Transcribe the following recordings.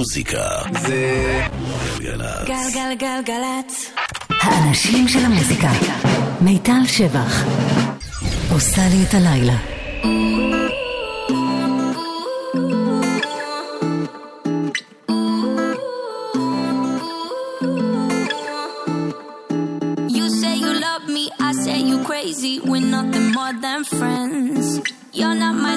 המוזיקה זה גלגלצ. גלגלגלגלצ. האנשים של המוזיקה. מיטל שבח. עושה לי את הלילה. You say you love me, I say you crazy. We're nothing more than friends. You're not my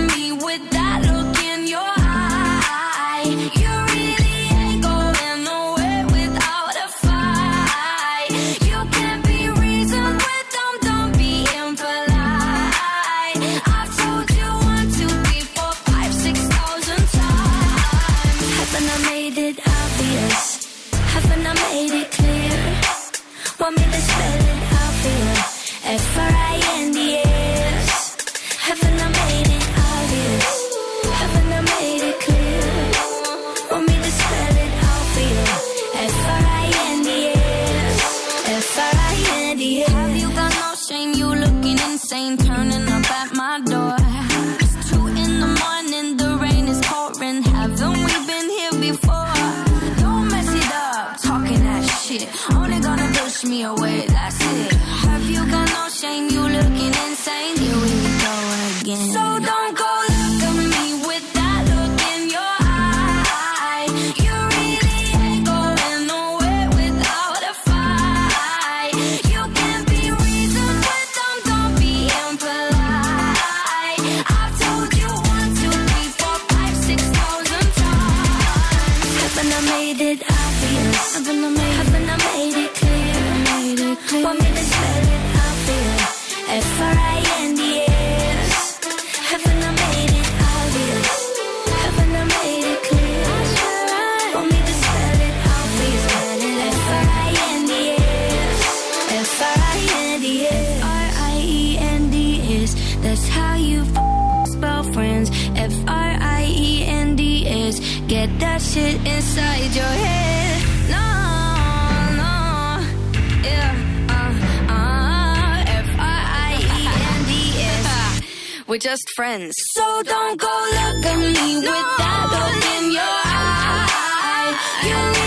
We're just friends. So don't go look at me with that look in your eye. You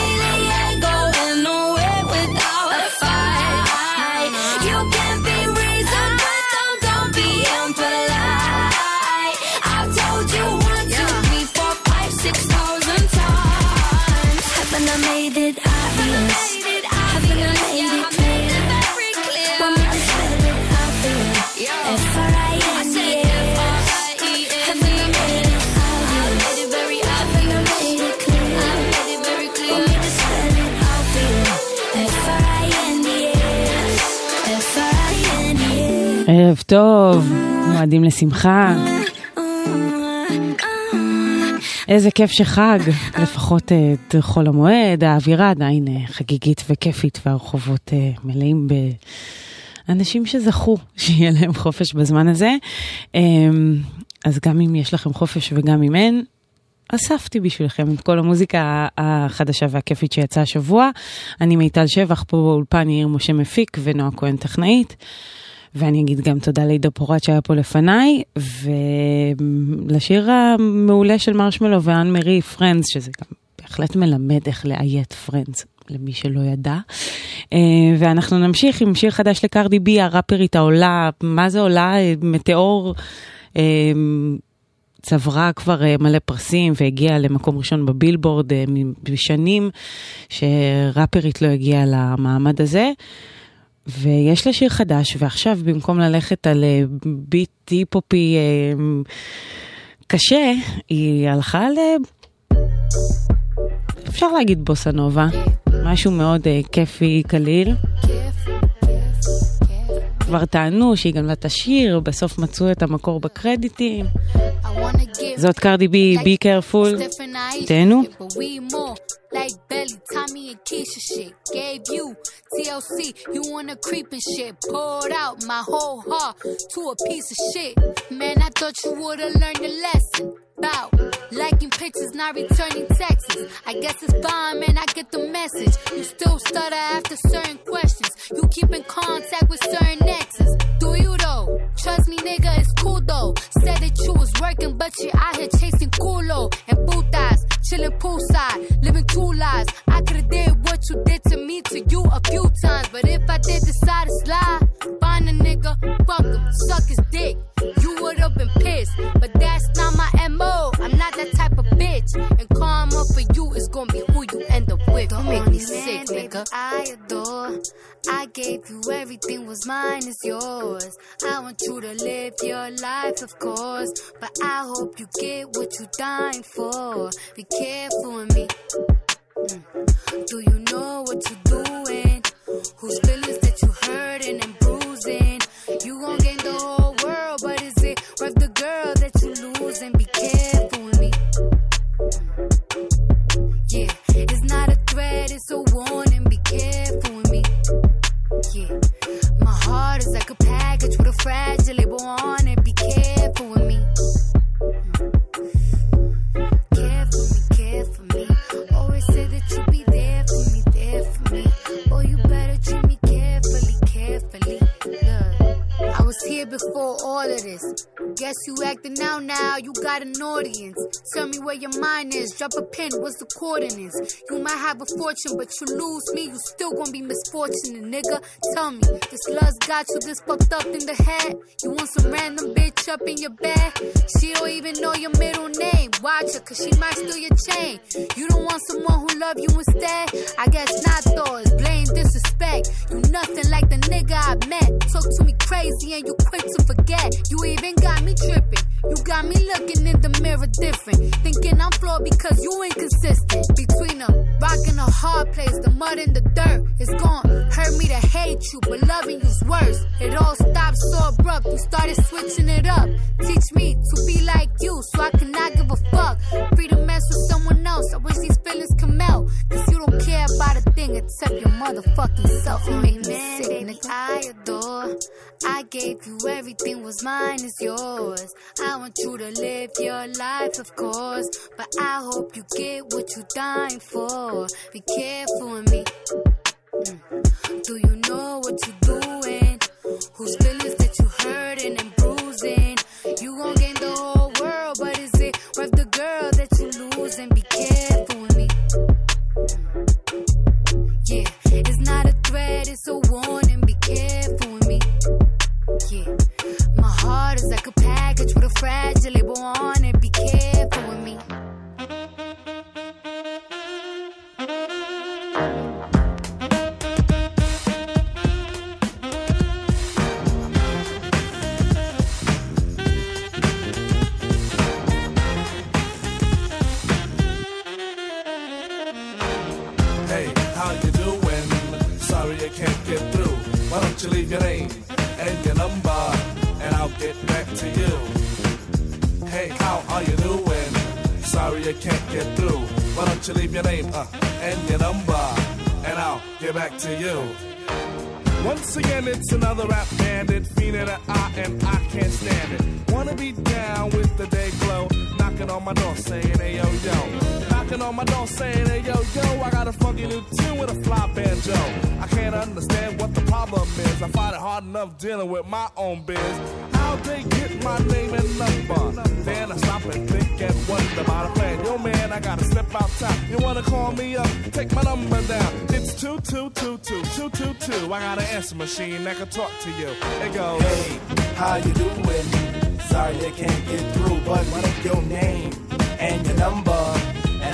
ערב טוב, מועדים לשמחה. איזה כיף שחג, לפחות אה, את חול המועד, האווירה עדיין אה, חגיגית וכיפית והרחובות אה, מלאים באנשים שזכו שיהיה להם חופש בזמן הזה. אמ, אז גם אם יש לכם חופש וגם אם אין, אספתי בשבילכם את כל המוזיקה החדשה והכיפית שיצאה השבוע. אני מיטל שבח, פה באולפן יאיר משה מפיק ונועה כהן טכנאית. ואני אגיד גם תודה לעידו פורט שהיה פה לפניי, ולשיר המעולה של מרשמלו ואן מרי, Friends, שזה גם בהחלט מלמד איך לאיית Friends, למי שלא ידע. אה, ואנחנו נמשיך עם שיר חדש לקרדי בי, הראפרית העולה, מה זה עולה? מטאור. אה, צברה כבר אה, מלא פרסים והגיעה למקום ראשון בבילבורד אה, בשנים שראפרית לא הגיעה למעמד הזה. ויש לה שיר חדש, ועכשיו במקום ללכת על אה, ביט היפופי אה, קשה, היא הלכה ל... אפשר להגיד בוסה נובה, משהו מאוד אה, כיפי, קליל. כבר טענו שהיא גנבה את השיר, בסוף מצאו את המקור בקרדיטים. זאת קרדי בי, בי קרפול. תהנו. Like Belly, Tommy and Keisha shit. Gave you TLC, you wanna creep and shit. Poured out my whole heart to a piece of shit. Man, I thought you would've learned a lesson. About? Liking pictures, not returning texts. I guess it's fine, man. I get the message. You still stutter after certain questions. You keep in contact with certain exes. Do you though? Trust me, nigga, it's cool though. Said that you was working, but you out here chasing culo and putas, chilling poolside, living two lives. I could've did what you did to me to you a few times, but if I did decide to slide, find a nigga, fuck him, suck his dick. You would've been pissed, but that's not my mo. I'm not that type of bitch, and karma for you is gonna be who you end up with. Don't make me sick, nigga. I adore. I gave you everything was mine is yours. I want you to live your life, of course. But I hope you get what you dying for. Be careful with me. Mm. Do you know what you're doing? Whose feelings that you hurting and like a package with a fragile label on it. Be careful with me. Before all of this. Guess you acting out now, you got an audience. Tell me where your mind is, drop a pin, what's the coordinates? You might have a fortune, but you lose me, you still gonna be misfortunate, nigga. Tell me, this lust got you this fucked up in the head? You want some random bitch up in your bed? She don't even know your middle name. Watch her, cause she might steal your chain. You don't want someone who love you instead? I guess not, though, it's blame, disrespect. You nothing like the nigga I met. Talk to me crazy and you quick to forget. You even got me tripping. You got me looking in the mirror different. Thinking I'm flawed because you inconsistent. Between a rock and a hard place, the mud and the dirt. It's gone. Hurt me to hate you, but loving you's worse. It all stopped so abrupt. You started switching it up. Teach me to be like you so I cannot give a fuck. Free to mess with someone else. I wish these feelings come out. Cause you don't care about a thing except your motherfucking self. You make me sick, nigga. I adore. I gave you everything was mine is yours. I want you to live your life, of course. But I hope you get what you're dying for. Be careful with me. Mm. Do you know what you're doing? You leave your name and your number, and I'll get back to you. Hey, how are you doing? Sorry I can't get through. Why don't you leave your name uh, and your number, and I'll get back to you. Once again, it's another rap bandit, fiend the eye, and I can't stand it. Wanna be down with the day glow, knocking on my door saying, hey yo yo. Knocking on my door saying, hey yo yo, I got a funky new tune with a fly banjo. I can't understand what the problem is. I find it hard enough dealing with my own biz. How they get my name and number? Then I stop and think and wonder about a plan. Yo man, I gotta step outside. You wanna call me up? Take my number down. It's two two two two two two two. I got an answer machine that can talk to you. It goes. Hey, how you doing? Sorry I can't get through, but what is your name and your number?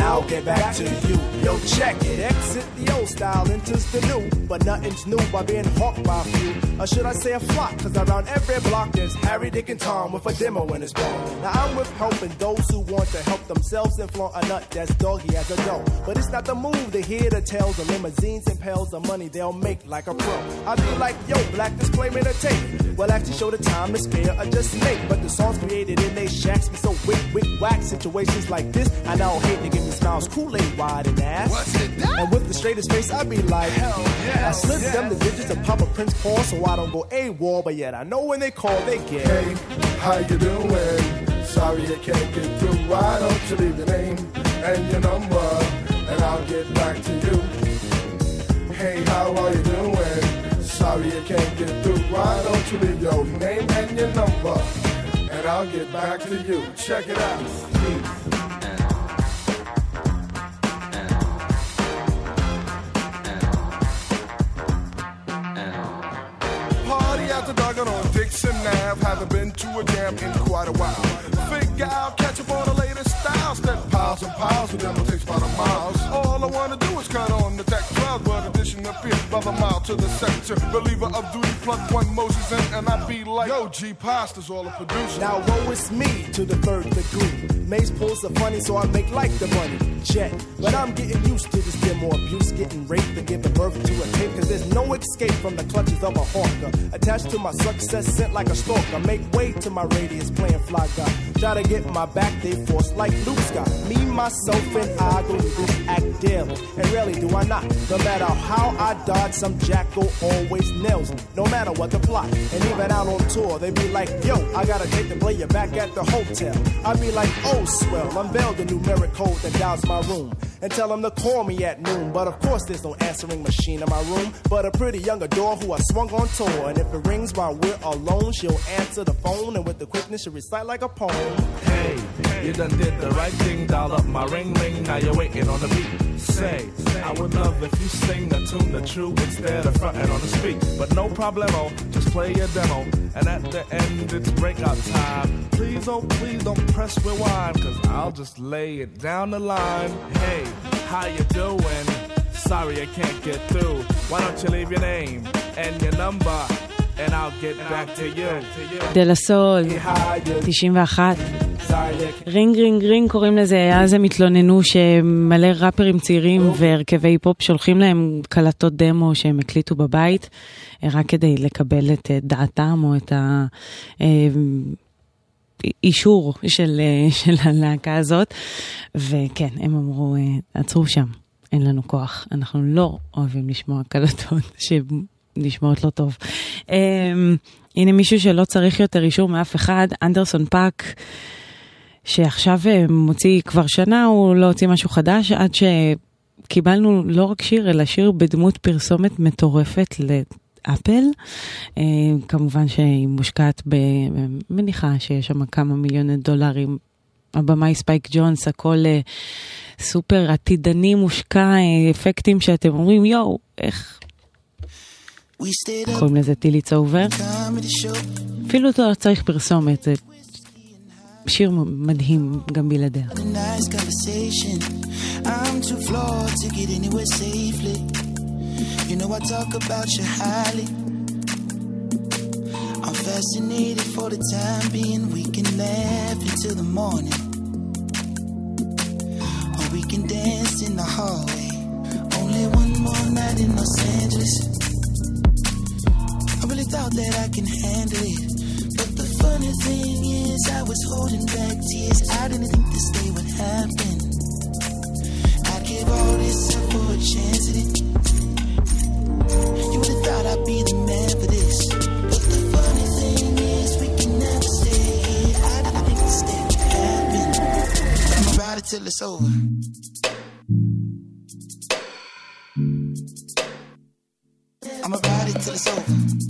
I'll get back to you. Yo, check it. Exit the old style, enters the new. But nothing's new by being hawked by a few. Or should I say a flock? Cause around every block there's Harry, Dick, and Tom with a demo in his bone. Now I'm with helping those who want to help themselves and flaunt a nut that's doggy as a dough. But it's not the move to hear the tales of limousines and pails of money they'll make like a pro. I be like, yo, black disclaimer to tape. Well, actually show the time to fair or just make. But the songs created in they shacks be so wick, wick, whack. Situations like this, I now hate to give me smiles, Kool-Aid wide and ass. What's it? And with the straightest face, I be like, hell yes, I slip yes. them the digits of Papa Prince Paul so I don't go AWOL, but yet I know when they call, they get. Hey, how you doing? Sorry you can't get through. Why don't you leave your name and your number, and I'll get back to you. Hey, how are you doing? Sorry you can't get through. Why don't you leave your name and your number, and I'll get back to you. Check it out. Party after on Dixon Ave. Haven't been to a jam in quite a while. Figure out, catch up on the latest styles. Spent piles and piles of them will take about a miles. All I wanna do is cut on the tech cloud, but addition appears by the mile to the sector. Believer of duty, plug one Moses in, and I be like, Yo, G Pasta's all a producer. Now woe is me to the third degree. Maze pulls the funny, so I make like the bunny. Jet. But I'm getting used to this demo abuse, getting raped and giving birth to a tape. Cause there's no escape from the clutches of a hawker. Attached to my success, sent like a stalker. Make way to my radius, playing fly guy. Try to get my back, they force like Luke Scott. Me, myself, and I go to act daily. And really do I not. No matter how I dodge, some jackal always nails me. No matter what the plot. And even out on tour, they be like, yo, I got to play you back at the hotel. I be like, oh, swell, unveil the numeric code that dials my room. And tell them to call me at noon. But of course, there's no answering machine in my room. But a pretty young adore who I swung on tour. And if it rings while we're alone, she'll answer the phone. And with the quickness, she'll recite like a poem. Hey, you done did the right thing, dial up my ring ring, now you're waiting on the beat. Say, I would love if you sing the tune the true instead of fronting on the speak. But no problemo, just play your demo. And at the end, it's breakout time. Please, oh, please don't press rewind, cause I'll just lay it down the line. Hey, how you doing? Sorry I can't get through. Why don't you leave your name and your number, דה סול, 91. Ring Ring Ring קוראים לזה, אז הם התלוננו שמלא ראפרים צעירים והרכבי פופ שולחים להם קלטות דמו שהם הקליטו בבית, רק כדי לקבל את דעתם או את האישור של, של הלהקה הזאת. וכן, הם אמרו, עצרו שם, אין לנו כוח, אנחנו לא אוהבים לשמוע קלטות שנשמעות לא טוב. הנה מישהו שלא צריך יותר אישור מאף אחד, אנדרסון פאק. שעכשיו מוציא כבר שנה, הוא לא הוציא משהו חדש, עד שקיבלנו לא רק שיר, אלא שיר בדמות פרסומת מטורפת ל Apple. כמובן שהיא מושקעת, אני מניחה שיש שם כמה מיליוני דולרים. הבמאי ספייק ג'ונס, הכל סופר עתידני, מושקע, אפקטים שאתם אומרים, יואו, איך... קוראים לזה טילי צאובר. אפילו לא צריך פרסומת, זה שיר מדהים גם בלעדיה. You know I talk about you highly. I'm fascinated for the time being. We can laugh until the morning. Or we can dance in the hallway. Only one more night in Los Angeles. I really thought that I can handle it. But the funny thing is, I was holding back tears. I didn't think this day would happen. I'd give all this up for a chance at it. You would've thought I'd be the man for this. But the funny thing is, we can never stay here. I didn't think this day would happen. I'ma ride it till it's over. I'ma ride it till it's over.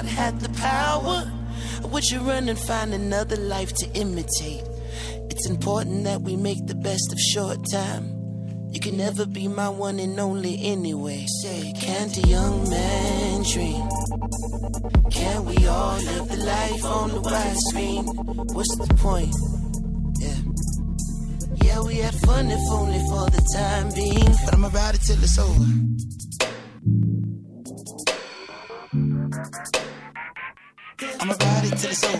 Heart had the power? Would you run and find another life to imitate? It's important that we make the best of short time. You can never be my one and only anyway. Say, can't a young man dream? Can we all live the life on the widescreen? What's the point? Yeah. Yeah, we had fun if only for the time being. But I'm about it till it's over. seleção.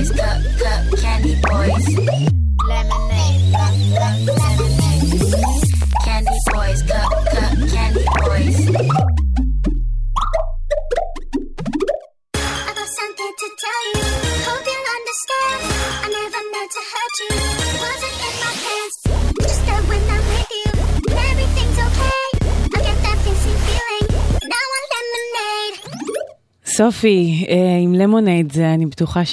boys, cup, cup, candy boys. Lemonade, cup, cup, lemonade. Candy boys, cup, cup, candy boys. I got something to tell you. Hope you'll understand. I never meant to hurt you. Wasn't in my plans. Just that when I'm with you, everything's okay. I get that fizzy feeling, and I want lemonade. סופי, אה, עם למונייד, זה, אני בטוחה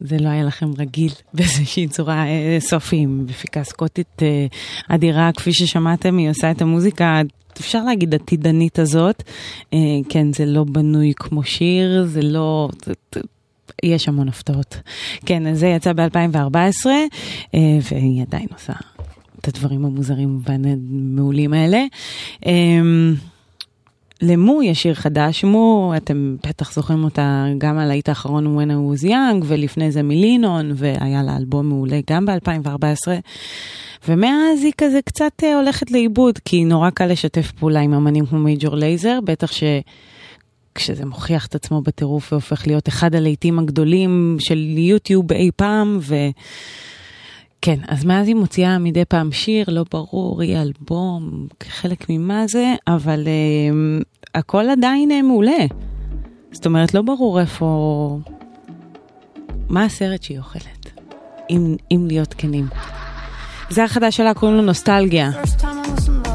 שזה לא היה לכם רגיל באיזושהי צורה. אה, סופי, עם מפיקה סקוטית אה, אדירה, כפי ששמעתם, היא עושה את המוזיקה, אפשר להגיד, עתידנית הזאת. אה, כן, זה לא בנוי כמו שיר, זה לא... זה, זה, יש המון הפתעות. כן, אז זה יצא ב-2014, אה, והיא עדיין עושה את הדברים המוזרים והמעולים האלה. למו יש שיר חדש, מו, אתם בטח זוכרים אותה גם על היית האחרון When I was young, ולפני זה מלינון, והיה לה אלבום מעולה גם ב-2014. ומאז היא כזה קצת אה, הולכת לאיבוד, כי נורא קל לשתף פעולה עם אמנים כמו מייג'ור לייזר, בטח ש... כשזה מוכיח את עצמו בטירוף והופך להיות אחד הלהיטים הגדולים של יוטיוב אי פעם, ו... כן, אז מאז היא מוציאה מדי פעם שיר, לא ברור, היא אלבום, כחלק ממה זה, אבל uh, הכל עדיין uh, מעולה. זאת אומרת, לא ברור איפה... מה הסרט שהיא אוכלת, אם, אם להיות כנים. זה החדש שלה, קוראים לו נוסטלגיה. First time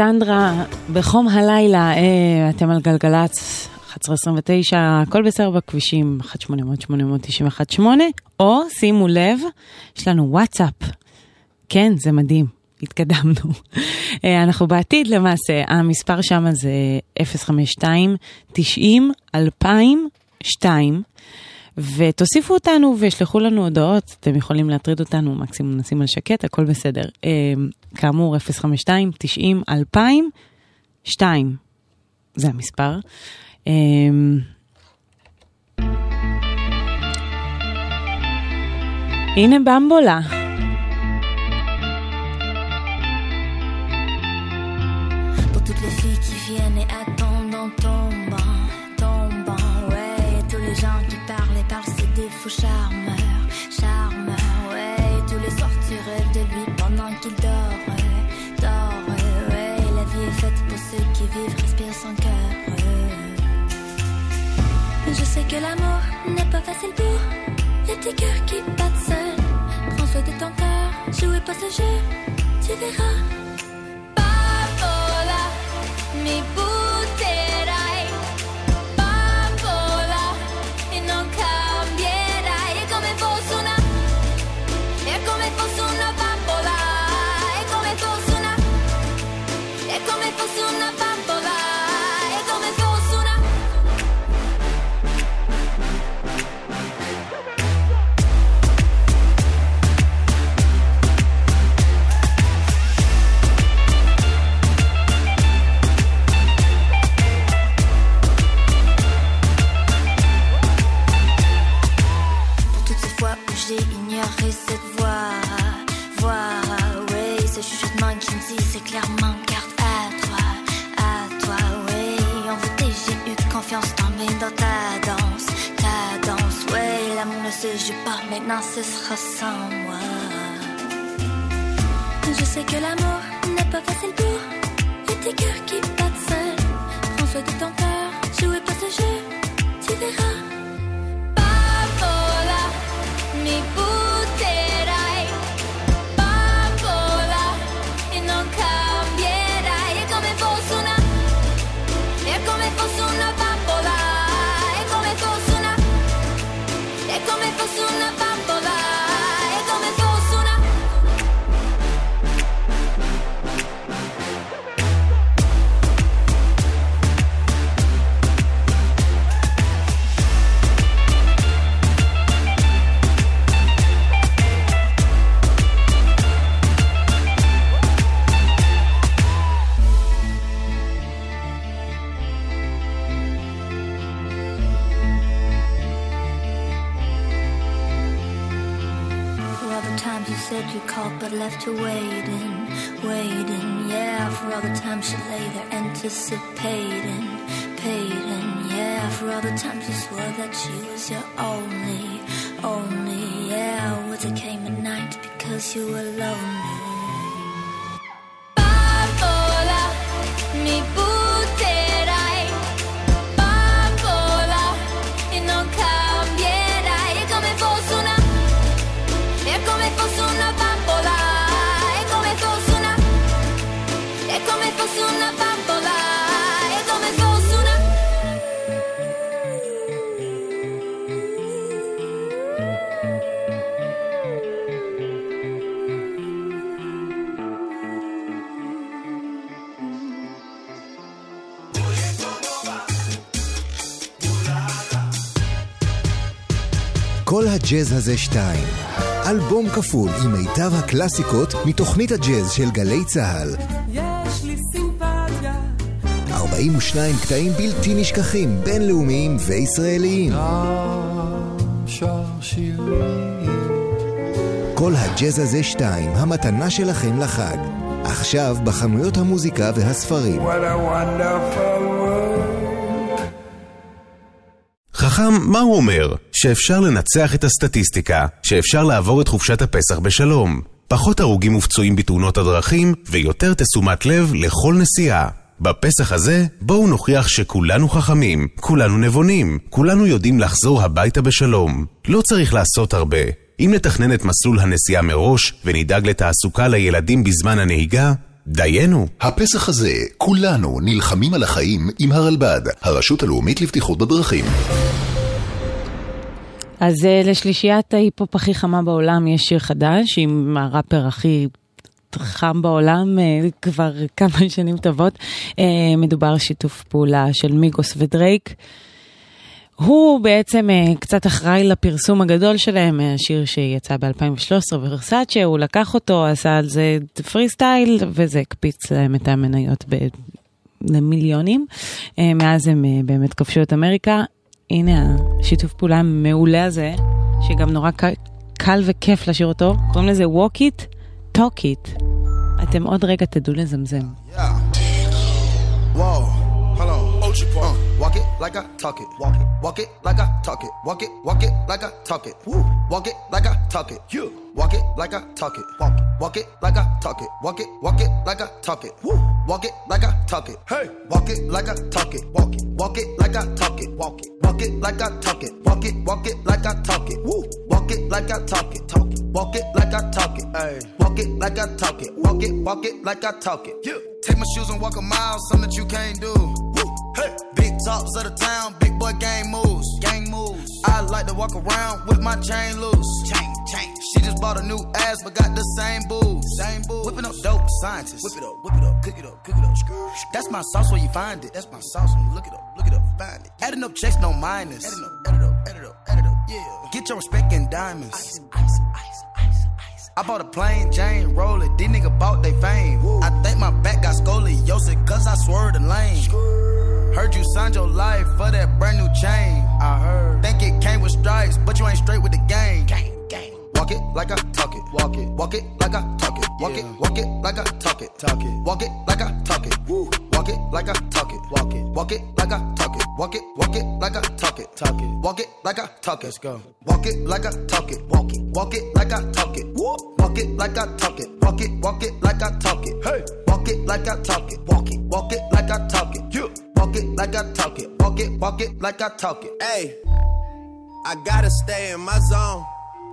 אלכסנדרה, בחום הלילה, אה, אתם על גלגלצ, 1129, הכל בסדר בכבישים, 1-800-891-8, או שימו לב, יש לנו וואטסאפ. כן, זה מדהים, התקדמנו. אה, אנחנו בעתיד למעשה, המספר שם זה 052 90 2002 ותוסיפו אותנו וישלחו לנו הודעות, אתם יכולים להטריד אותנו, מקסימום נשים על שקט, הכל בסדר. אה, כאמור, 052 90 2002 זה המספר. אה, הנה במבולה. Pour toutes les filles qui viennent et attendent en faux charmeurs, charmeurs, ouais. Tous les soirs tu rêves de lui pendant qu'il dort, dort, ouais. La vie est faite pour ceux qui vivent, respirent sans cœur. Je sais que l'amour n'est pas facile pour les petits cœurs qui battent seuls. Prends soin de ton cœur, jouez pas ce jeu, tu verras. Bambola, mi butterai. הג'אז הזה שתיים. אלבום כפול עם מיטב הקלאסיקות מתוכנית הג'אז של גלי צה"ל. יש לי סימפתיה. 42 קטעים בלתי נשכחים, בינלאומיים וישראליים. כל הג'אז הזה שתיים, המתנה שלכם לחג. עכשיו בחנויות המוזיקה והספרים. What a wonderful world. חכם, מה הוא אומר? שאפשר לנצח את הסטטיסטיקה, שאפשר לעבור את חופשת הפסח בשלום. פחות הרוגים ופצועים בתאונות הדרכים, ויותר תשומת לב לכל נסיעה. בפסח הזה, בואו נוכיח שכולנו חכמים, כולנו נבונים, כולנו יודעים לחזור הביתה בשלום. לא צריך לעשות הרבה. אם נתכנן את מסלול הנסיעה מראש, ונדאג לתעסוקה לילדים בזמן הנהיגה, דיינו. הפסח הזה, כולנו נלחמים על החיים עם הרלב"ד, הרשות הלאומית לבטיחות בדרכים. אז אה, לשלישיית ההיפ-הופ הכי חמה בעולם יש שיר חדש עם הראפר הכי חם בעולם אה, כבר כמה שנים טובות. אה, מדובר שיתוף פעולה של מיגוס ודרייק. הוא בעצם קצת אחראי לפרסום הגדול שלהם, השיר שיצא ב-2013 ורסאצ'ה, הוא לקח אותו, עשה על זה פרי סטייל, וזה הקפיץ להם את המניות ב... למיליונים. מאז הם באמת כבשו את אמריקה. הנה השיתוף פעולה המעולה הזה, שגם נורא קל, קל וכיף לשיר אותו, קוראים לזה walk it, talk it. אתם עוד רגע תדעו לזמזם. Yeah. Whoa. Uh, walk it like I talk it. Walk it. Walk it like I talk it. Walk it. Walk it like I talk it. Woo. Walk it like I talk it. You. Walk it like I talk it. Walk it. Walk it like I talk it. Walk it. Walk it like I talk it. Woo. Walk it like I talk it. Hey. Walk it like I talk it. Walk it. Walk it like I talk it. Walk it. Walk it like I talk it. Walk it. Walk it like I talk it. Woo. Walk it like I talk it. Talk it. Walk it like I talk it. Hey. Walk it like I talk it. Walk it. Walk it like I talk it. You. Take my shoes and walk a mile, something that you can't do. Woo. Hey. Big tops of the town, big boy gang moves. Gang moves. I like to walk around with my chain loose. Chain, chain. She just bought a new ass, but got the same booze. Same booze. Whipping up dope scientists. Whip it up, whip it up, cook it up, cook it up. That's my sauce where you find it. That's my sauce when you look it up, look it up, find it. Adding up checks, no minus. Adding up, add it up, add it up, add it up, yeah. Get your respect in diamonds. Ice, ice. I bought a plain Jane, roll it. These niggas bought they fame. I think my back got scoliosis, cause I swerved the lane. Heard you signed your life for that brand new chain. I heard. Think it came with stripes, but you ain't straight with the game. Gang, gang. Walk it like I talk it. Walk it. Walk it like I talk it. Walk it. Walk it like I talk it. Talk it. Walk it like I talk it. Woo. Walk it like I talk it. Walk it. Walk it like I talk it. Walk it. Walk it like I talk it. Talk it. Walk it like I talk it. Let's go. Walk it like I talk it. Walk it. Walk it like I talk it. Woo. Walk it like I talk it. Walk it. Walk it like I talk it. Hey. Walk it like I talk it. Walk it. Walk it like I talk it. You. Walk it like I talk it. Walk it. Walk it like I talk it. Hey. I gotta stay in my zone.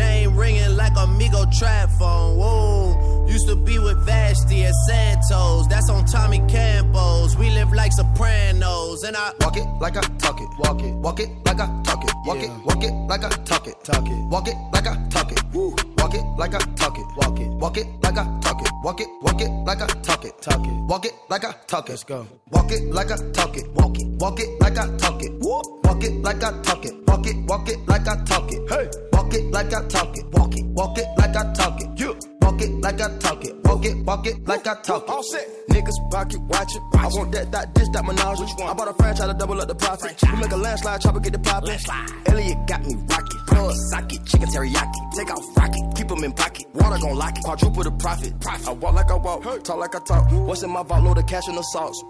Name ringing like Amigo trap phone. Whoa. Used to be with Vashti at Santos. That's on Tommy Campos. We live like Sopranos. And I walk it like I talk it. Walk it. Walk it like I talk it. Walk it. Walk it like I talk it. Talk it. Walk it like I talk it. Woo. Walk it like I talk it. Walk it. Walk it like I talk it. Walk it. Walk it like I talk it. Talk it. Walk it like I talk it. Let's go. Walk it like I talk it. Walk it. Walk it like I talk it. Walk it like I talk it. Walk it. Walk it like I talk it. Hey. Walk it like I talk it. Walk it. Walk it like I talk it. You. Walk it like I talk it. Walk it. Walk it like I talk it. All set. Niggas pocket watch it. I want that, that, this, that menage. Which one? I bought a franchise to double up the profit. We make a landslide, chopper get the poppin'. Elliot got me rocket. Socket, chicken teriyaki. Take off rocket, keep 'em in pocket. Water gon' lock it, quadruple the profit. I walk like I walk, talk like I talk. What's in my vault? Load of cash and the sauce.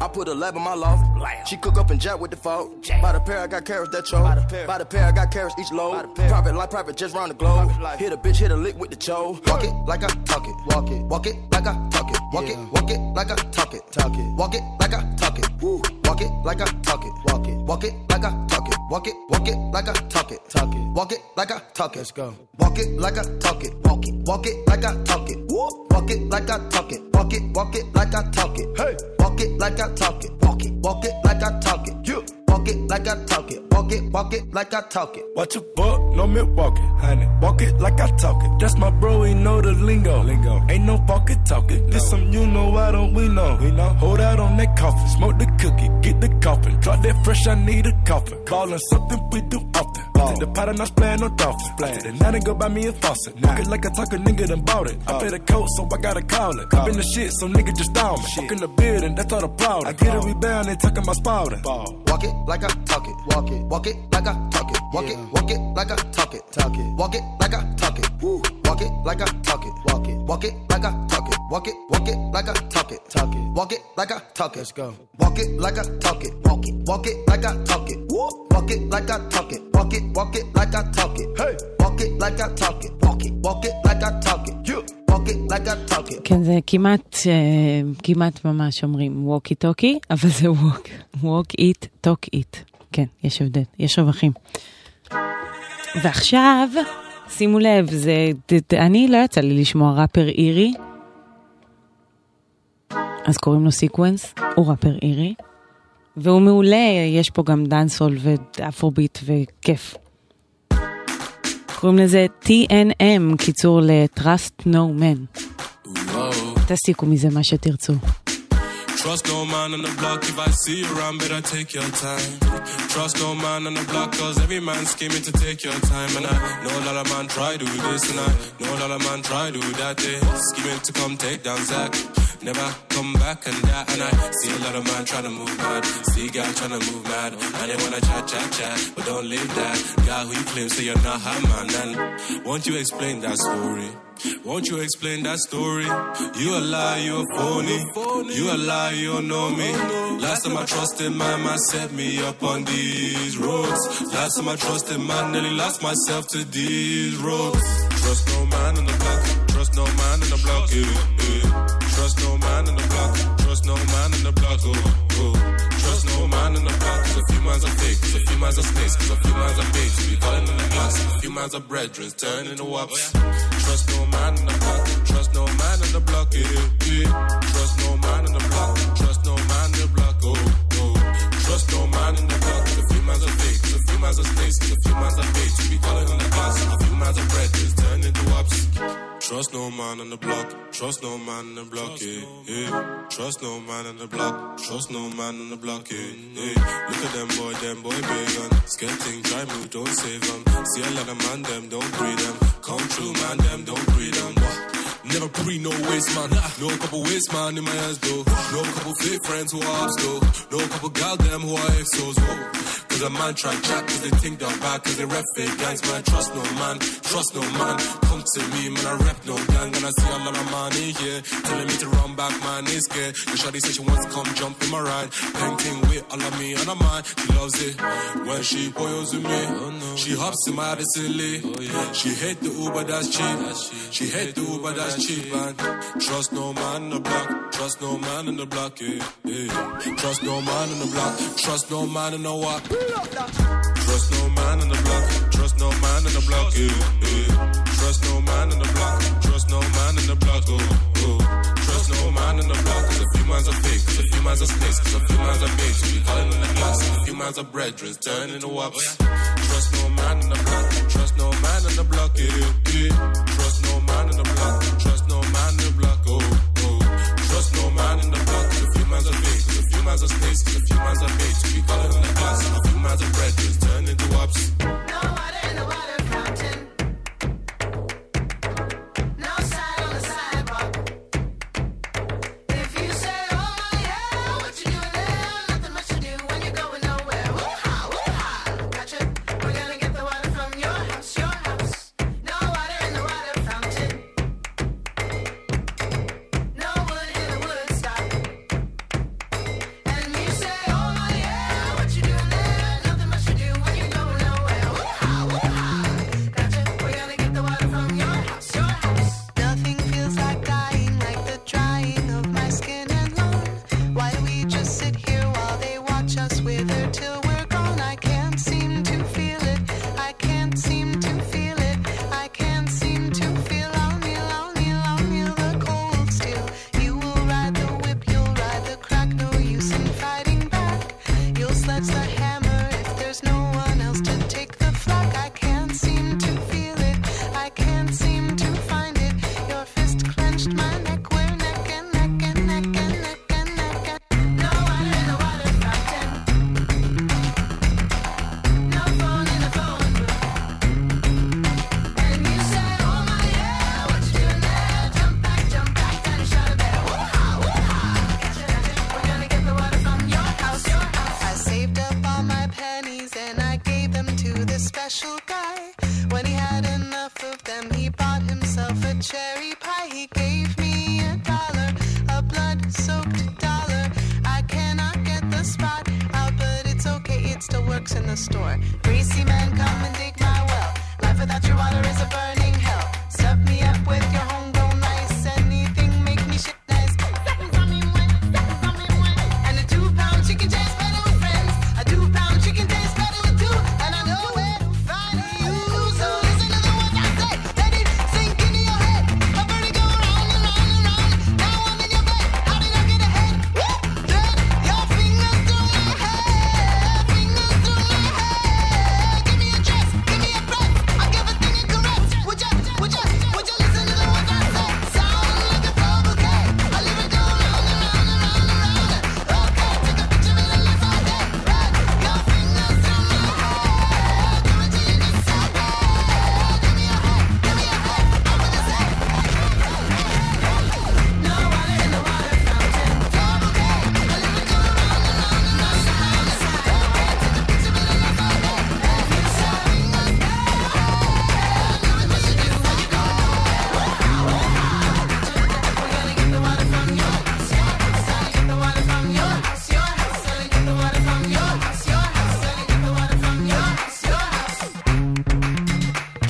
I put a lab in my loft. She cook up and jack with the fault. By the pair, I got carrots that choke. By the pair, I got carrots each load. Private life, private just round the globe. Hit a bitch, hit a lick with the cho. Walk it like I talk it. Walk it. Walk it like I talk it. Walk it. Walk it like I talk it. Talk it. Walk it like I talk it. Woo. Walk it like I talk it. Walk it. Walk it like I talk it. Walk it. Walk it like I talk it. Talk it. Walk it like I talk it. Let's go. Walk it like I talk it. Walk it. Walk it like I talk it. Walk it like I talk it. Walk it. Walk it like I talk it. Hey. Walk it like I talk it. Walk it. Walk it like I talk it. You. Walk it like I talk it. Walk it. Walk it like I talk it. Watch your buck, no Milwaukee, honey. Walk it like I talk it. That's my bro, he know the lingo. Lingo. Ain't no pocket talking. This some you know, I don't we know? We know. Hold out on that coffin, smoke the cookie, get the coffin. Drop that fresh, I need a coffin. Ballin' something we do often. Ball. Take the pot and I splayin' no dolphin. Splayin'. The night and go buy me a faucet. Nah. Walk it like I talk a nigga done bought it. I pay the coat, so I gotta call it. Call in the shit, so nigga just down me. Fuck in the building, that's all the problem. I get a rebound, they talking about spouting. Walk Walk it like I talk it. Walk it. Walk it like I talk it. Walk it. Walk it like I talk it. Talk it. Walk it like I talk it. Woo. Walk it like I talk it. Walk it. Walk it like I talk it. Walk it. Walk it like I talk it. Talk it. Walk it like I talk it. Let's go. Walk it like I talk it. Walk it. Walk it like I talk it. Woo. Walk it like I talk it. Walk it. Walk it like I talk it. Hey. Walk it like I talk it. Walk it. Walk it like I talk it. You. Walk כן, זה כמעט, אה, כמעט ממש אומרים walkie talkie, אבל זה walk, walk it, talk it. כן, יש הבדל, יש רווחים. ועכשיו, שימו לב, זה, אני לא יצא לי לשמוע ראפר אירי, אז קוראים לו סיקוונס, הוא ראפר אירי, והוא מעולה, יש פה גם dancehall ו Afrobeat וכיף. קוראים לזה TNM, קיצור ל-Trust No Man. תסיקו מזה מה שתרצו. Trust no man on the block, if I see you around, better take your time. Trust no man on the block, cause every man scheming to take your time. And I know a lot of man try do this, and I know a lot of man try do that. They scheming to come take down Zach. Never come back and that, and I see a lot of man trying to move mad. See guy trying to move mad, and they wanna chat, chat, chat, but don't live that. Guy who you claim say you're not her man, and won't you explain that story? Won't you explain that story? You a lie, you a phony. You a lie, you don't know me. Last time I trusted man, man set me up on these roads. Last time I trusted man, nearly lost myself to these roads. Trust no man on the block. Trust no man on the block. Yeah, yeah. Trust no man on the block. Trust no man on the block. Oh, oh. Trust no man on the block. Cause a few mans are fake. Cause a few mans are snakes. Cause a few mans are bait. We calling in the glass. A few mans are brethren. Turning into wops. Trust no man on the block. Trust no man on the block. Yeah, yeah. Trust no man on the block. Trust no man on the block. Fake. Cause a few mans are snakes. A few mans are bait. We calling in the glass. A few mans are brethren. Turning into wops. Trust no man on the block. Trust no man on the block. Yeah, yeah. Trust no man on the block. Trust no man on the block. Yeah, yeah. Look at them boy, them boy big on. Skeleton try move, don't save them. See a lot of man, them don't breed them. Come true, man, them don't breed them. Never pre no waste man. No couple waste man in my ass though. No couple fake friends who are though. No couple them who are exos. Whoa. Cause a man try chat cause they think they're bad cause they rep fake gangs man. Trust no man, trust no man. Come to me man, I rap no gang and I see a lot of money yeah. Telling me to run back man, they scared. The shawty said she wants to come jump in my ride. Painting with all of me and I mind. She loves it when she boils with me. Oh, she hops in my silly. Oh, she hate the Uber that's cheap. She hate the Uber that's cheap man. Trust no man in the block. Trust no man in the block. Yeah, yeah. Trust no man in the block. Trust no man in the what? Trust no man in the block. Trust no man in the block. Yeah, yeah. Trust no man in the block. Trust no man in the block. Oh, oh. Trust no man in the block. Cause a few mans are fake. Cause a few mans are snakes. Cause a few mans are bait. We calling in the glass. A few mans are brethren. Turning into wops. Trust no man in the block. Trust no man in the block. Yeah, yeah. Trust no man in the block. Trust no man in the block. Oh, oh. Trust no man in the block. A few mans are miles of space, a few miles of bait. We call it in the class, a few miles of bread, just turn into ups. Nobody.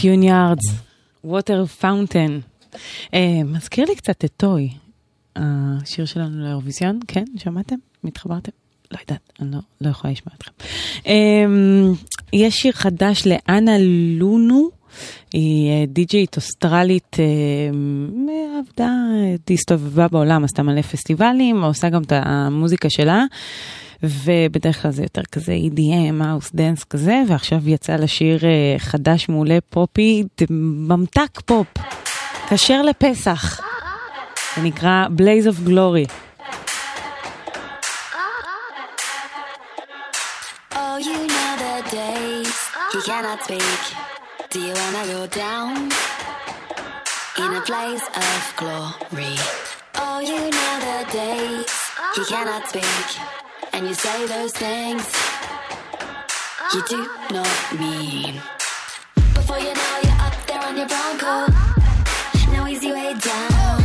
Tune-Yards, Water Fountain. מזכיר לי קצת את Toy, השיר שלנו לאירוויזיון, כן? שמעתם? מתחברתם? לא יודעת, אני לא, לא יכולה לשמוע אתכם. Um, יש שיר חדש לאנה לונו, היא אה, די-ג'יית אוסטרלית, אה, עבדה, הסתובבה בעולם, עשתה מלא פסטיבלים, עושה גם את המוזיקה שלה. ובדרך כלל זה יותר כזה EDM, house dance כזה, ועכשיו יצא לשיר חדש מעולה פופי, ממתק פופ, כשר לפסח, זה נקרא Blaze of Glory. Oh, you know the days he cannot speak. Do you wanna go down in a place of glory? Oh, you know the days he cannot speak. and you say those things you do not mean. Before you know, you're up there on your bronco. No easy way down,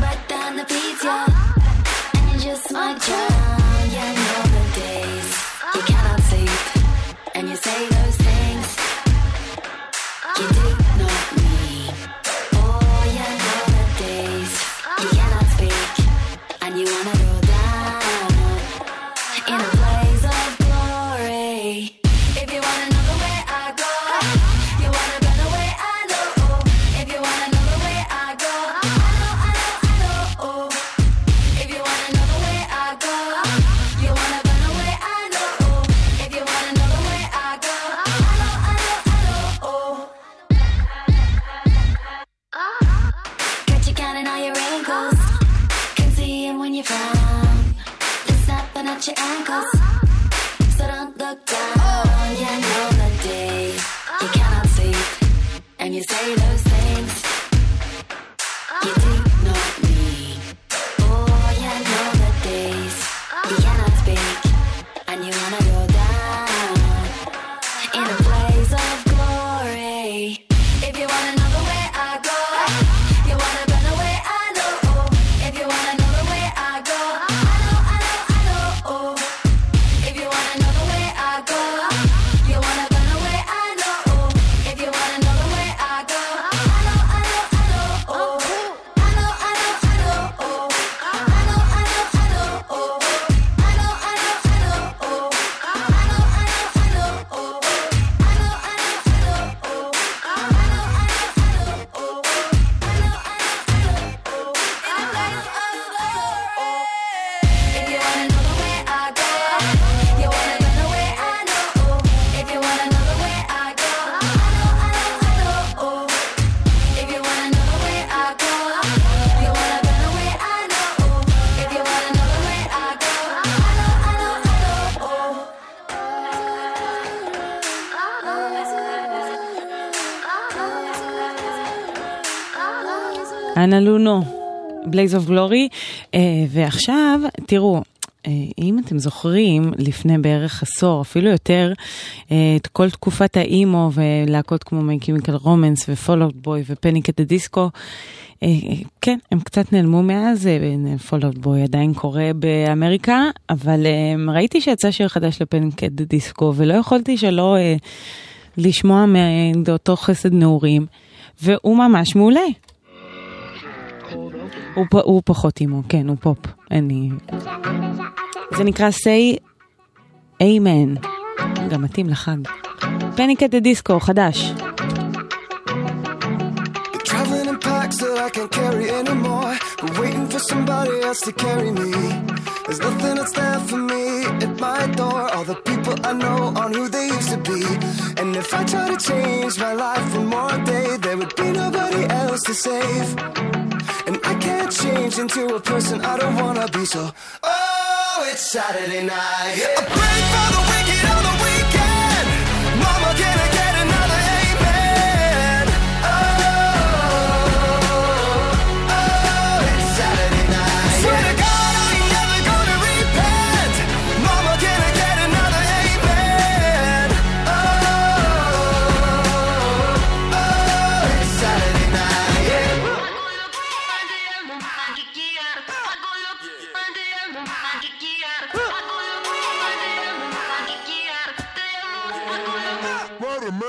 but down the beats you, and you just might drown. You know the days you cannot sleep, and you say. say. אנה לונו, Blaze of Glory. ועכשיו, תראו, uh, אם אתם זוכרים, לפני בערך עשור, אפילו יותר, uh, את כל תקופת ה emo ולהקות כמו מייקימיקל רומנס ופולאוט בוי ופניק את הדיסקו, כן, הם קצת נעלמו מאז, אה, Fall Out Boy עדיין קורה באמריקה, אבל ראיתי שיצא שיר חדש ל Panic at the Disco ולא יכולתי שלא uh, לשמוע מאותו חסד נעורים, והוא ממש מעולה. הוא, פחות אימו, כן, הוא פופ. אני... זה נקרא say amen. גם מתאים לחג. פניק את הדיסקו, חדש. That I can't carry anymore. But waiting for somebody else to carry me. There's nothing that's there for me at my door. All the people I know aren't who they used to be. And if I try to change my life one more day, there would be nobody else to save. And I can't change into a person I don't wanna be. So, oh, it's Saturday night. I pray for the wicked on the weekend.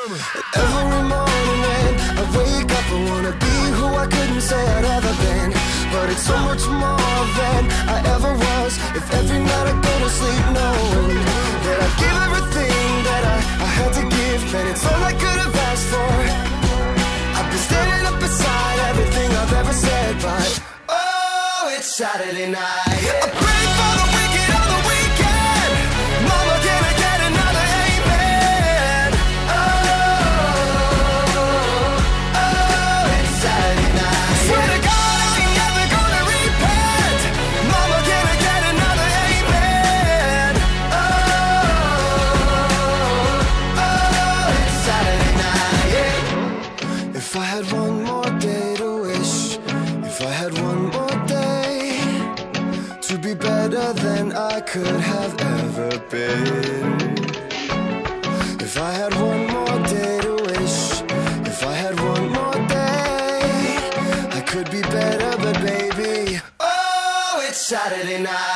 Every morning when I wake up, I wanna be who I couldn't say I'd ever been. But it's so much more than I ever was. If every night I go to sleep knowing that I give everything that I, I had to give, man, it's all I could have asked for. I've been standing up beside everything I've ever said, but oh, it's Saturday night. Could have ever been. If I had one more day to wish, if I had one more day, I could be better, but baby, oh, it's Saturday night.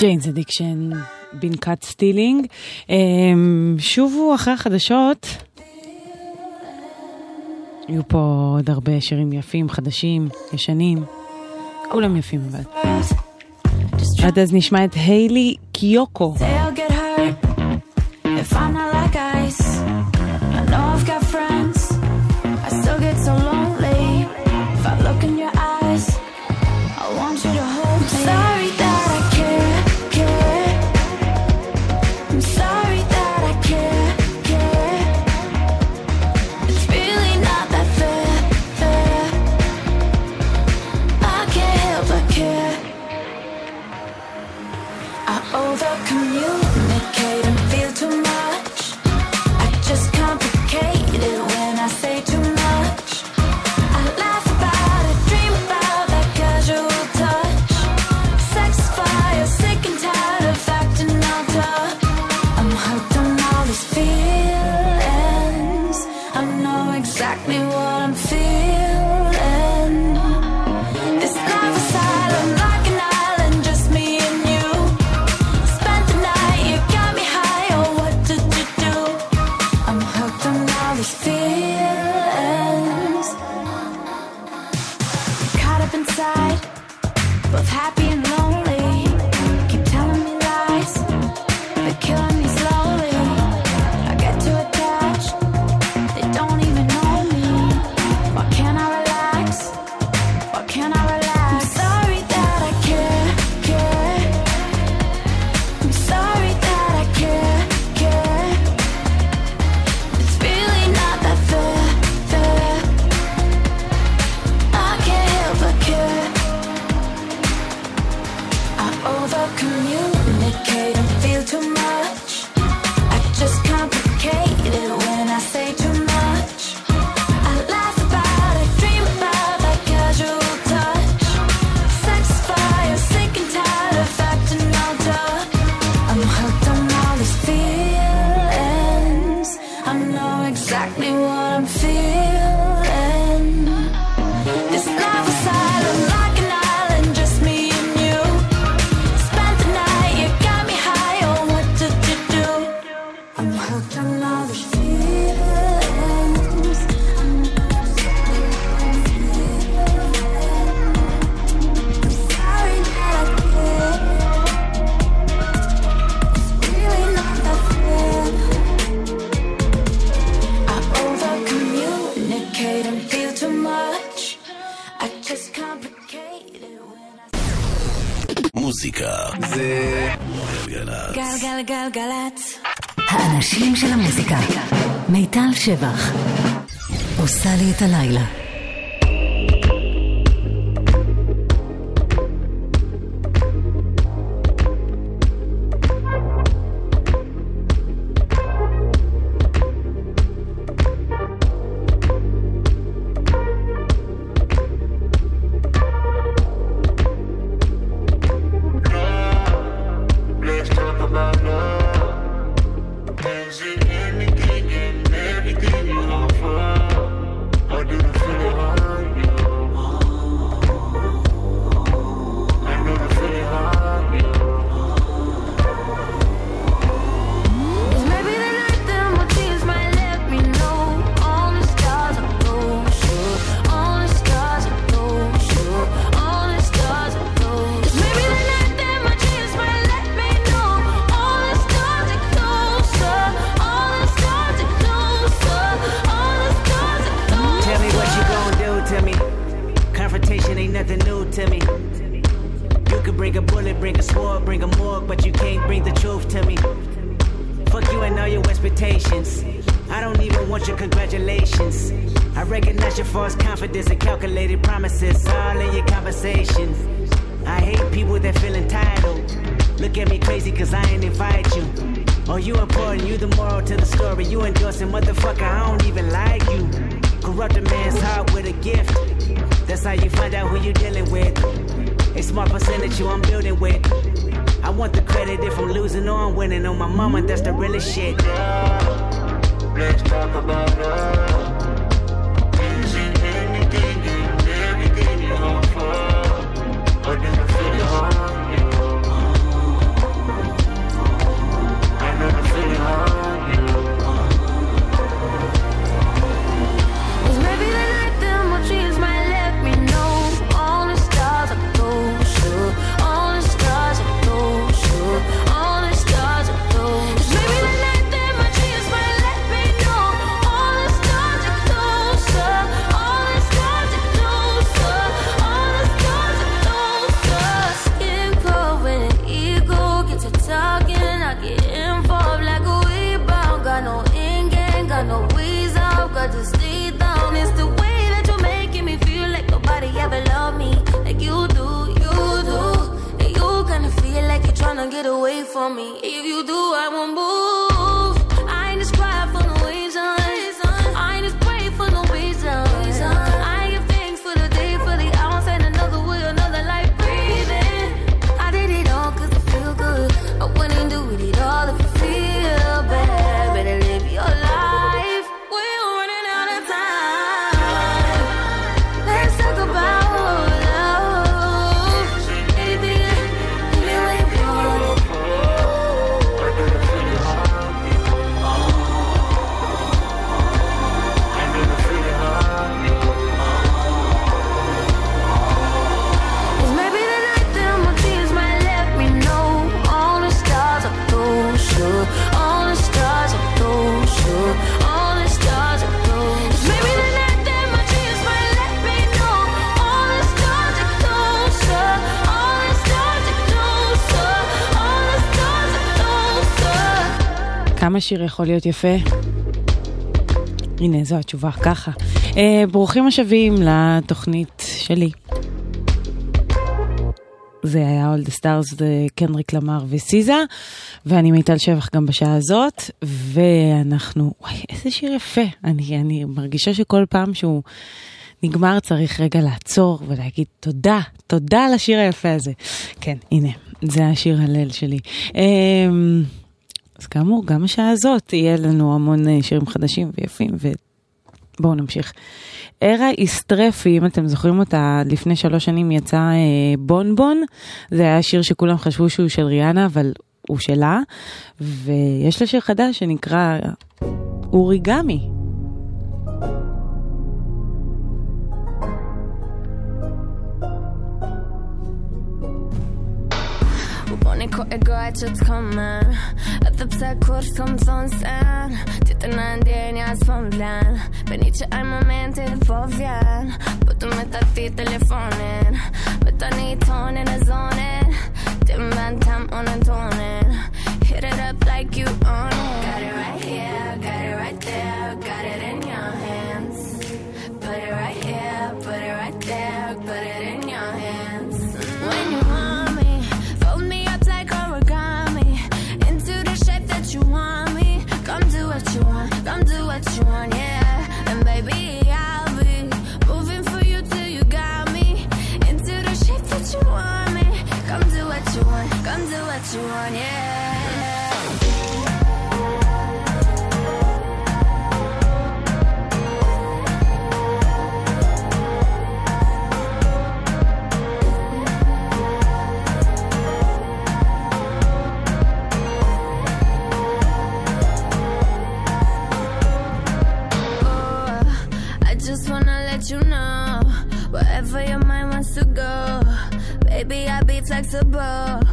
Jane's Addiction, Been Caught Stealing. שובו אחרי החדשות. יהיו פה עוד הרבה שירים יפים, חדשים, ישנים. כולם יפים אבל. עד אז נשמע את היילי קיוקו. I'm not like ice, I know I've got friends. I still get so low. גלגלגלצ. האנשים של המוזיקה. מיטל שבח. עושה לי את הלילה. כמה שיר יכול להיות יפה? הנה, זו התשובה, ככה. אה, ברוכים השבים לתוכנית שלי. זה היה All the Stars, זה קנריק למר וסיזה, ואני מיטל שבח גם בשעה הזאת, ואנחנו, וואי, איזה שיר יפה. אני, אני מרגישה שכל פעם שהוא נגמר צריך רגע לעצור ולהגיד תודה, תודה על השיר היפה הזה. כן, הנה, זה השיר הלל שלי. אמ, אז כאמור, גם השעה הזאת יהיה לנו המון אה, שירים חדשים ויפים, ובואו נמשיך. ארה איסטרפי, אם אתם זוכרים אותה, לפני שלוש שנים יצא אה, בונבון, זה היה שיר שכולם חשבו שהוא של ריאנה, אבל הוא שלה, ויש לה שיר חדש שנקרא אוריגמי. никоего чуткома Hit it up like you own it. Got it right here, got it right there. Baby, I be flexible.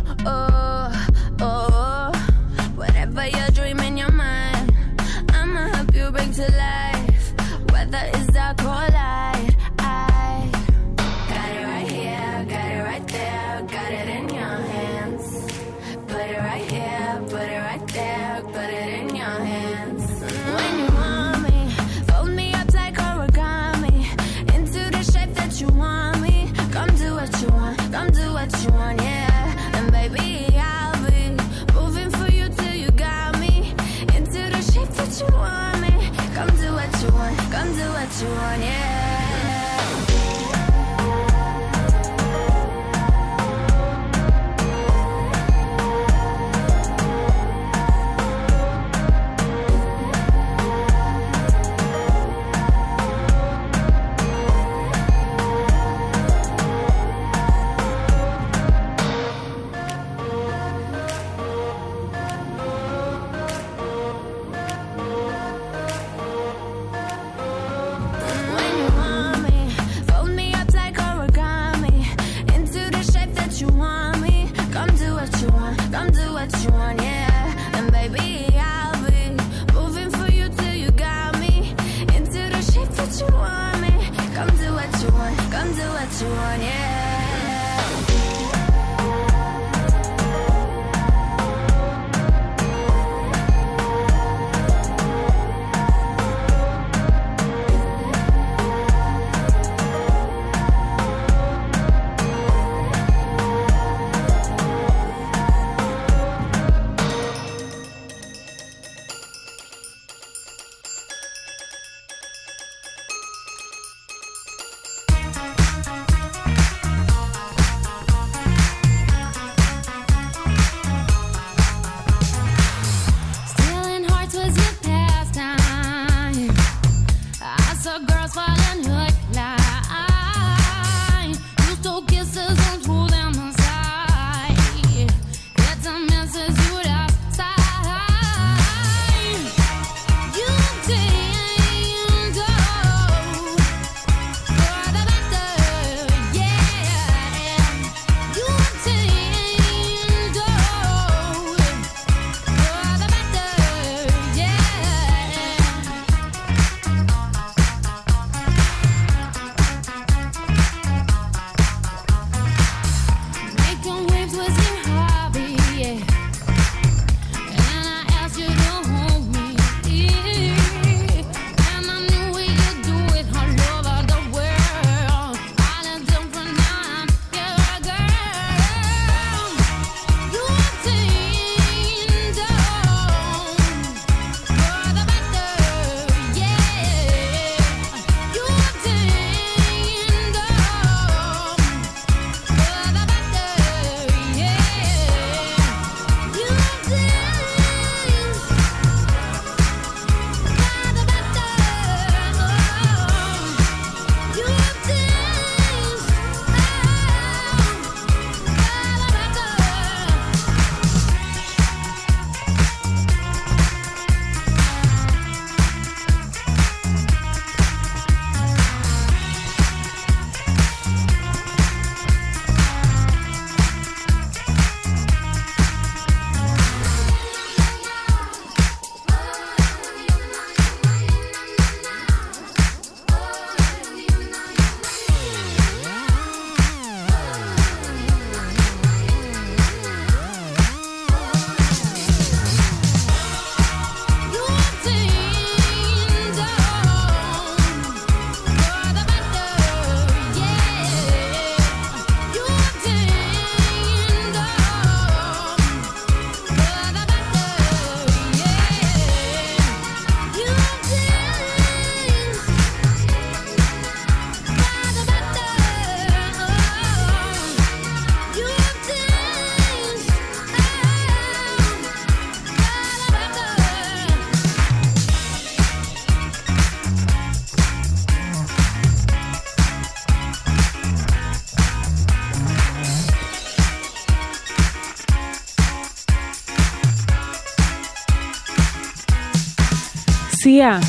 הוציאה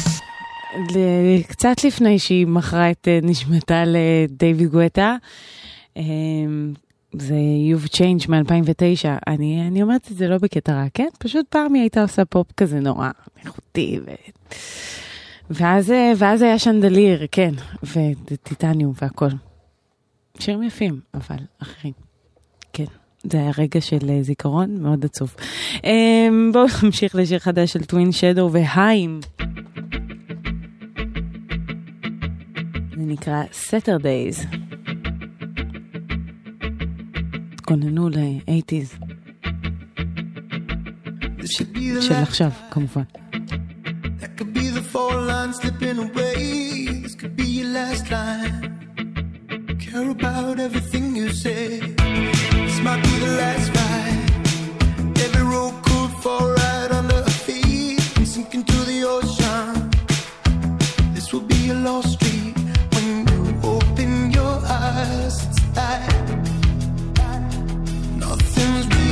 קצת לפני שהיא מכרה את אה, נשמתה לדייוויד גואטה, אמ, זה You've Change מ-2009, אני, אני אומרת את זה לא בקטע רע, כן? פשוט פעם היא הייתה עושה פופ כזה נורא איכותי. ו... ואז, אה, ואז היה שנדליר, כן, וטיטניום והכל. שירים יפים, אבל אחרים. כן. זה היה רגע של אה, זיכרון מאוד עצוב. אמ, בואו נמשיך לשיר חדש של טווין שדו והיים. זה נקרא Saturdays. התכוננו ל-80's. של עכשיו, כמובן. That could be the four lines slipping away. This could be your last line. care about everything you say. This might be the last ride. Every road could fall right under our feet and sink into the ocean. This will be a lost street when you open your eyes. It's like nothing's real.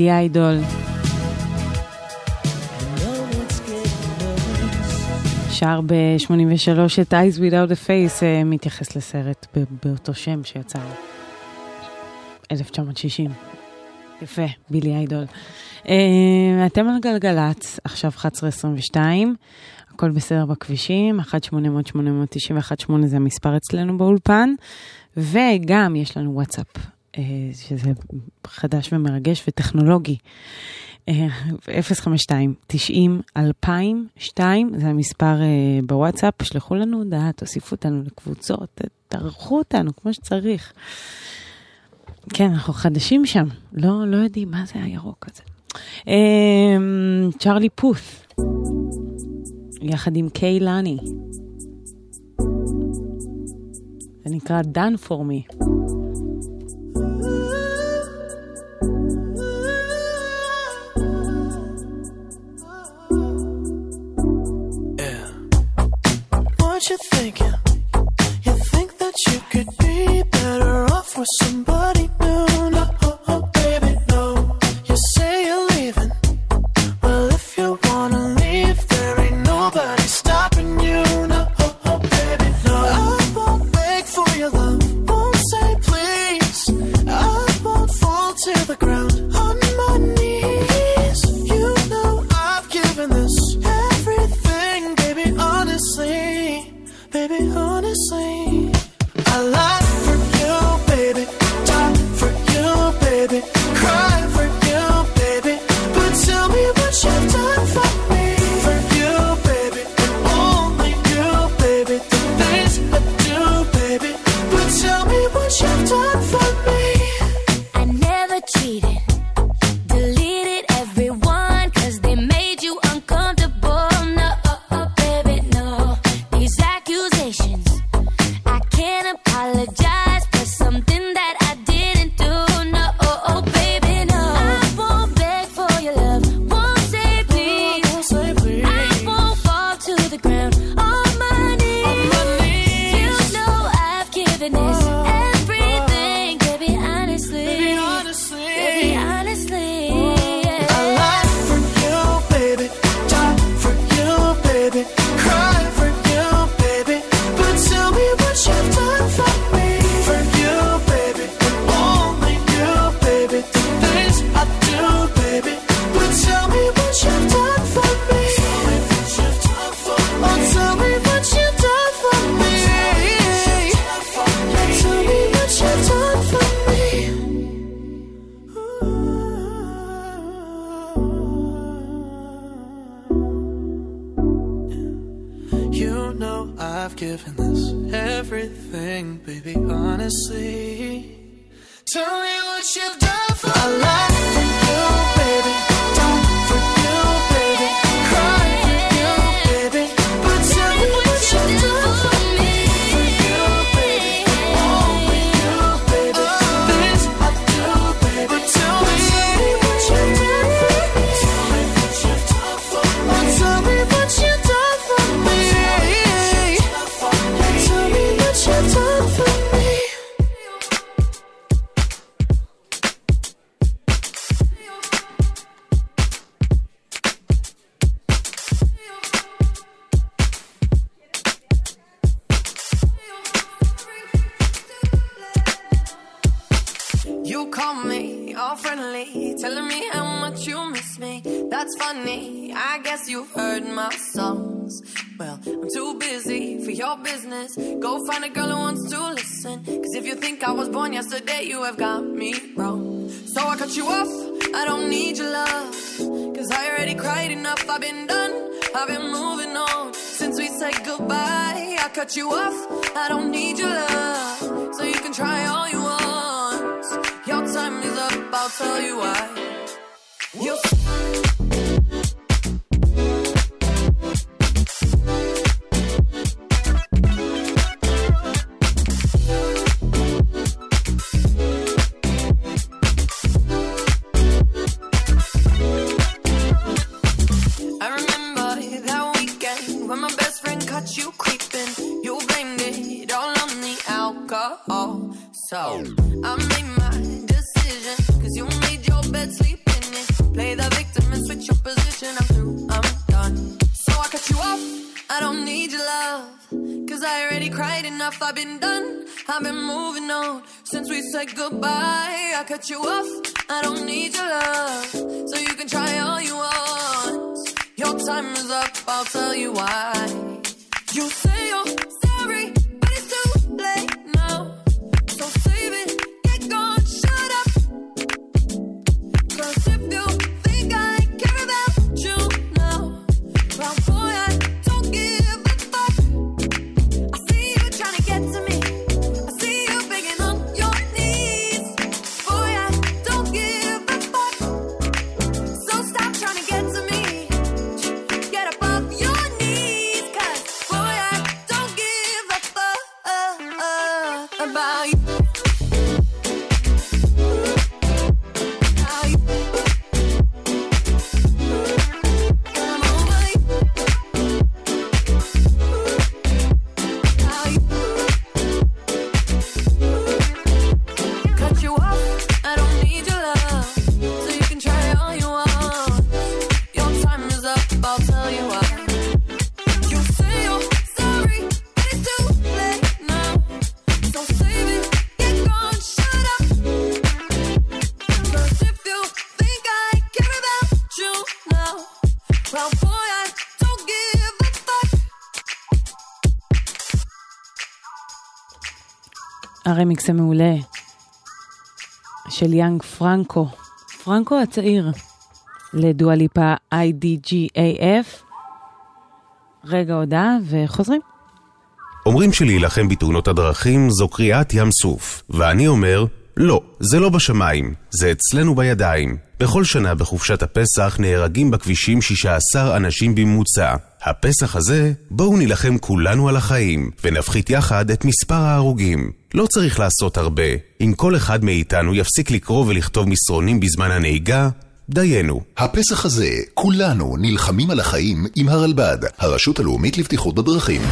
בילי איידול. שר ב-83 את Eyes Without a Face, אה, מתייחס לסרט באותו שם שיצא 1960. יפה, בילי איידול. אה, אתם על גלגלצ, עכשיו 1122, הכל בסדר בכבישים, 1-800-891-8 זה המספר אצלנו באולפן, וגם יש לנו וואטסאפ, אה, שזה חדש ומרגש וטכנולוגי. 052 90 2002 זה המספר אה, בוואטסאפ, שלחו לנו הודעה, תוסיפו אותנו לקבוצות, תערכו אותנו כמו שצריך. כן, אנחנו חדשים שם, לא, לא יודעים מה זה הירוק הזה. אה, צ'ארלי פוס, יחד עם קיי לאני. זה נקרא Done for me. you thinking? You think that you could be better off with somebody you off. I don't need your love. So you can try all you want. Your time is up, I'll tell you why. הרמיקס המעולה של יאנג פרנקו, פרנקו הצעיר, לדואליפה IDGAF. רגע הודעה וחוזרים. אומרים שלהילחם בתאונות הדרכים זו קריאת ים סוף, ואני אומר, לא, זה לא בשמיים, זה אצלנו בידיים. בכל שנה בחופשת הפסח נהרגים בכבישים 16 אנשים בממוצע. הפסח הזה, בואו נילחם כולנו על החיים, ונפחית יחד את מספר ההרוגים. לא צריך לעשות הרבה. אם כל אחד מאיתנו יפסיק לקרוא ולכתוב מסרונים בזמן הנהיגה, דיינו. הפסח הזה, כולנו נלחמים על החיים עם הרלב"ד, הרשות הלאומית לבטיחות בדרכים.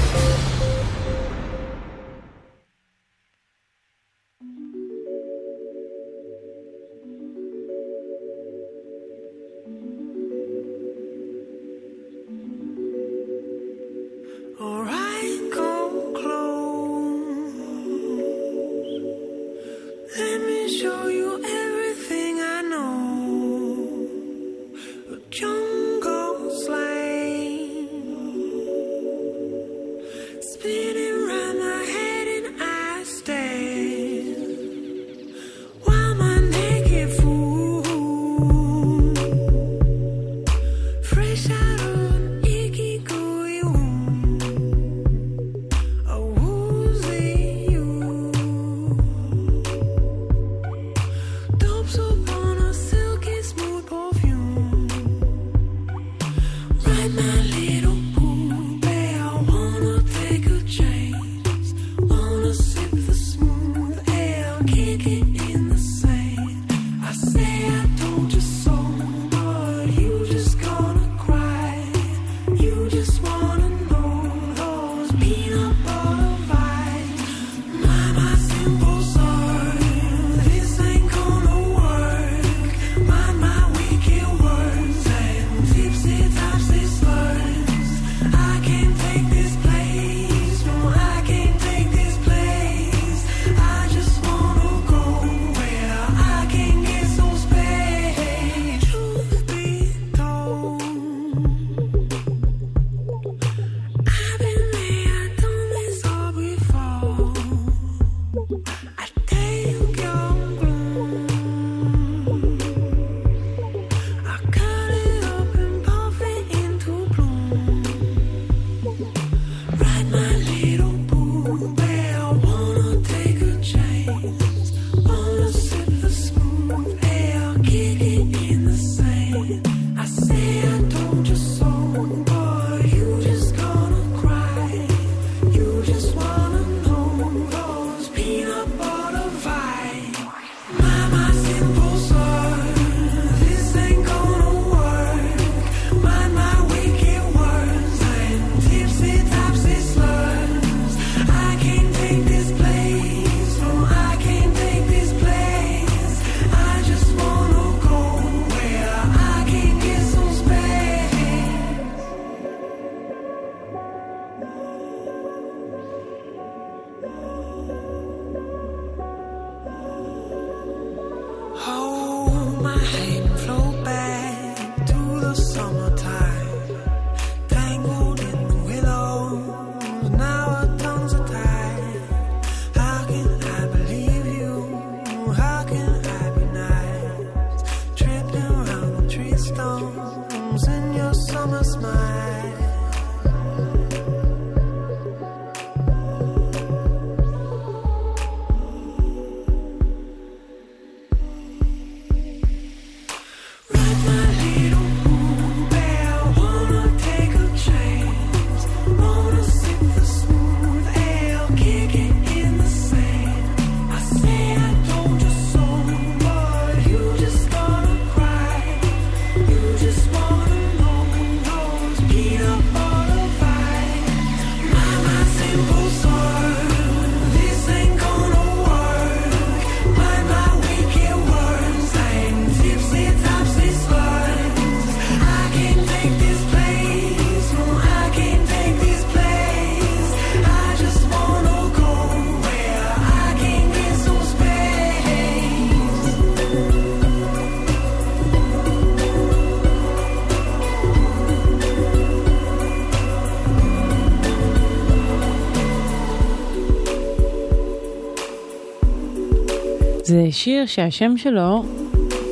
זה שיר שהשם שלו,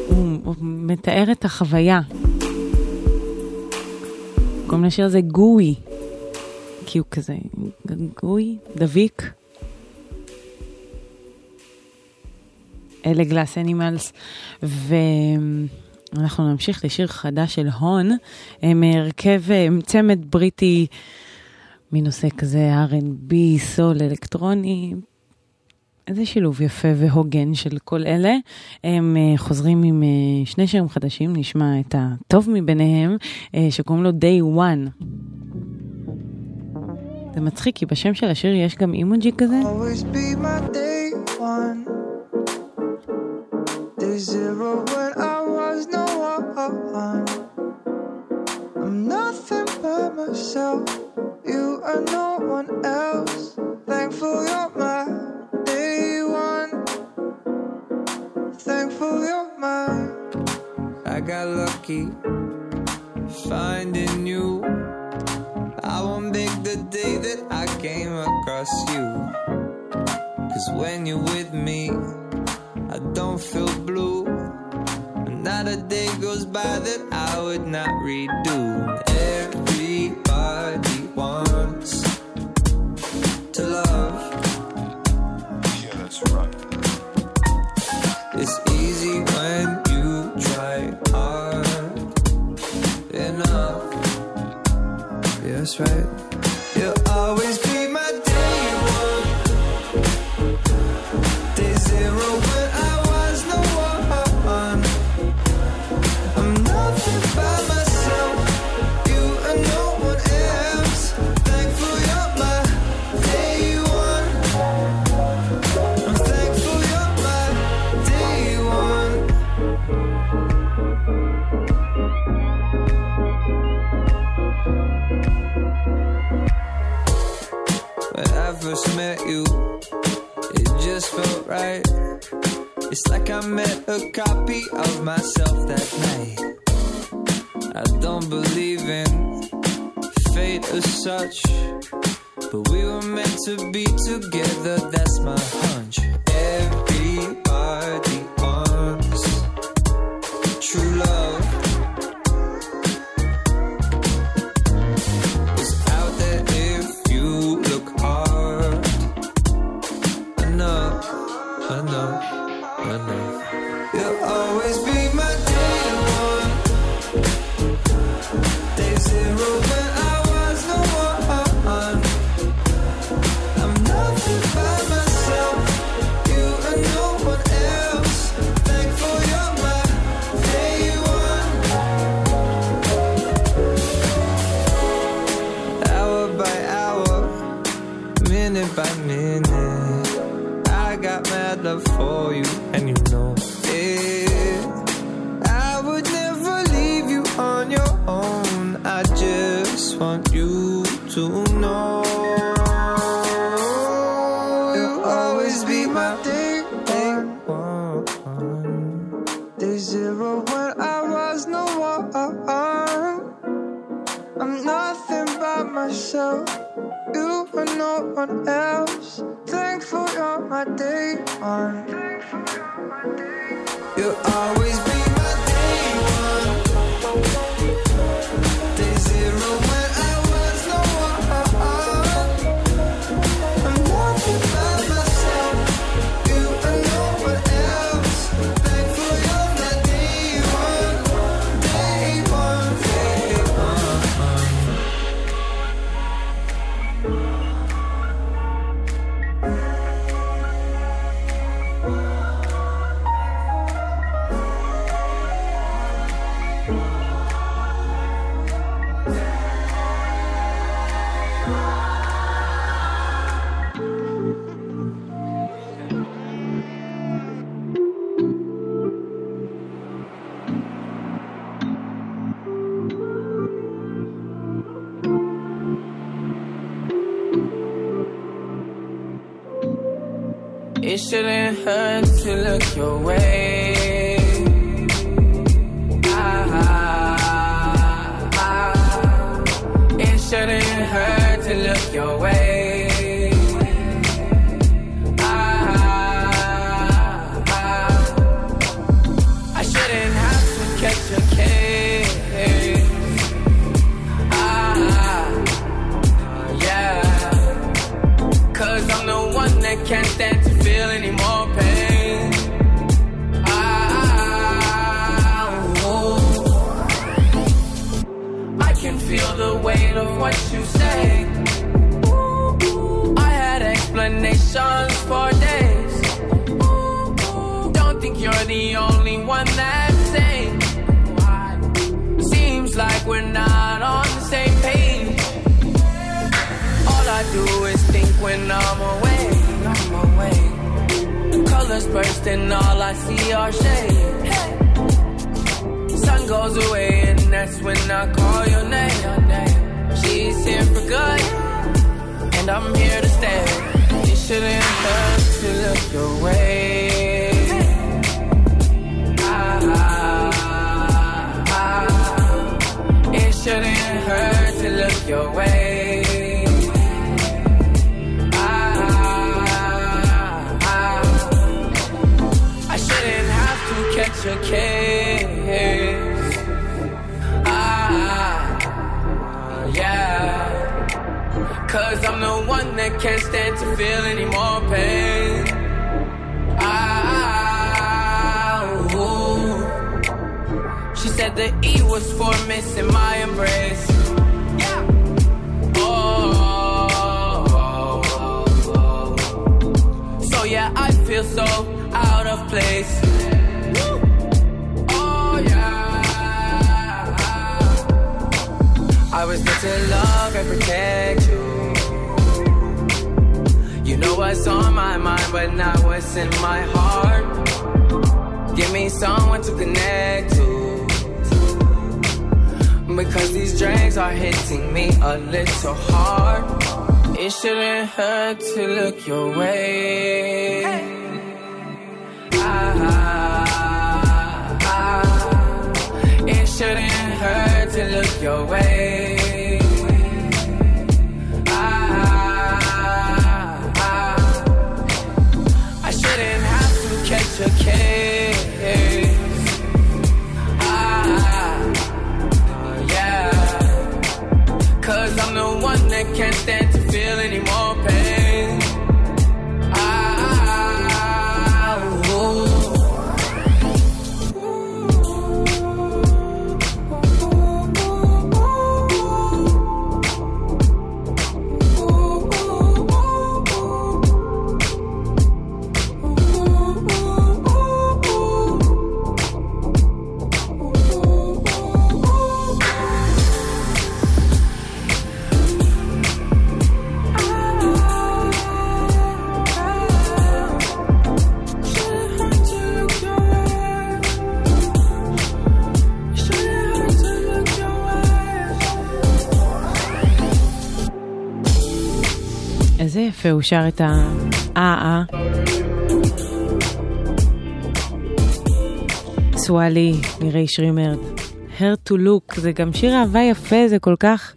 הוא, מתאר את החוויה. קוראים לשיר הזה גוי, כי הוא כזה גוי, דביק. אלה גלאס אנימלס, ואנחנו נמשיך לשיר חדש של הון, הם הרכב, הם צמד בריטי מנושא כזה R&B, סול, אלקטרוני, איזה שילוב יפה והוגן של כל אלה. הם uh, חוזרים עם uh, שני שירים חדשים, נשמע את הטוב מביניהם, uh, שקוראים לו Day One. זה מצחיק, כי בשם של השיר יש גם אימוג'י כזה. I'm nothing but myself. You are no got lucky finding you. I won't make the day that I came across you. Cause when you're with me, I don't feel blue. Not a day goes by that I would not redo. Everybody right. I met a copy of myself that night. I don't believe in fate as such, but we were meant to be together. That's my hunch. Everybody day one. You'll always be your way. When I'm away, I'm away. Colors burst and all I see are shade. Sun goes away and that's when I call your name. She's here for good, and I'm here to stay. It shouldn't hurt to look your way. Ah, ah, ah. It shouldn't hurt to look your way. Catch case. Ah, yeah. Cause I'm the one that can't stand to feel any more pain. Ah, ooh. She said the E was for missing my embrace. Oh, so yeah, I feel so out of place. Was meant to love and protect you. You know what's on my mind, but not what's in my heart. Give me someone to connect to. Because these drinks are hitting me a little hard. It shouldn't hurt to look your way. Ah, Ah, ah, it shouldn't hurt to look your way. יפה הוא שר את ה... אה, אה. סואלי, מירי שרימרד. Hair to look, זה גם שיר אהבה יפה, זה כל כך...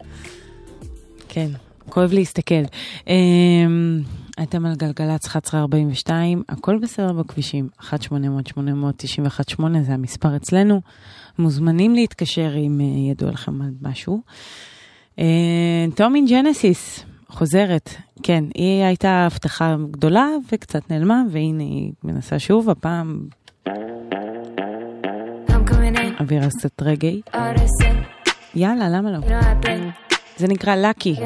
כן, כואב להסתכל. אמ, אתם על גלגלצ 1142, הכל בסדר בכבישים, 1-800-891-8 זה המספר אצלנו. מוזמנים להתקשר אם אה, ידוע לכם על משהו. אה, טומי ג'נסיס, חוזרת, כן, היא הייתה הבטחה גדולה וקצת נעלמה, והנה היא מנסה שוב, הפעם... אווירה קצת רגעי. יאללה, למה לא? זה נקרא לקי,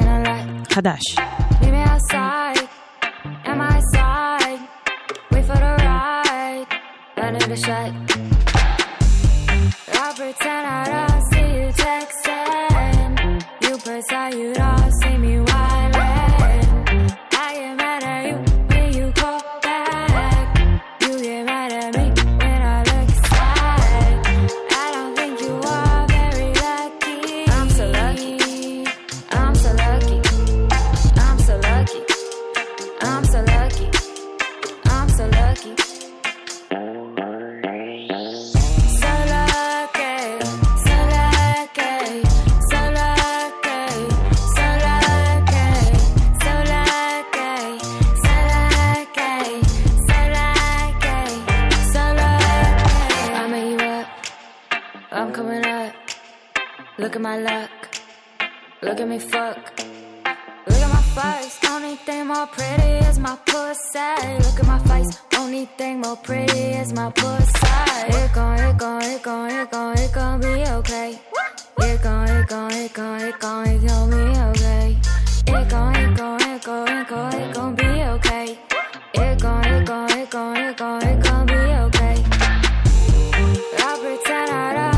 חדש. I pretend I don't see you texting. You pretend you don't. Look at my luck. Look at me fuck. Look at my face, only thing more pretty is my pussy. Look at my face, only thing more pretty is my pussy. It gon', it gon', it gon', it gon', it gon' be okay. It gon', it gon', it gon', it gon', it gon' be okay. It gon', it gon', it gon', it gon', it gon' be okay. It gon', it gon', it gon', it gon', it gon' be okay. I pretend I don't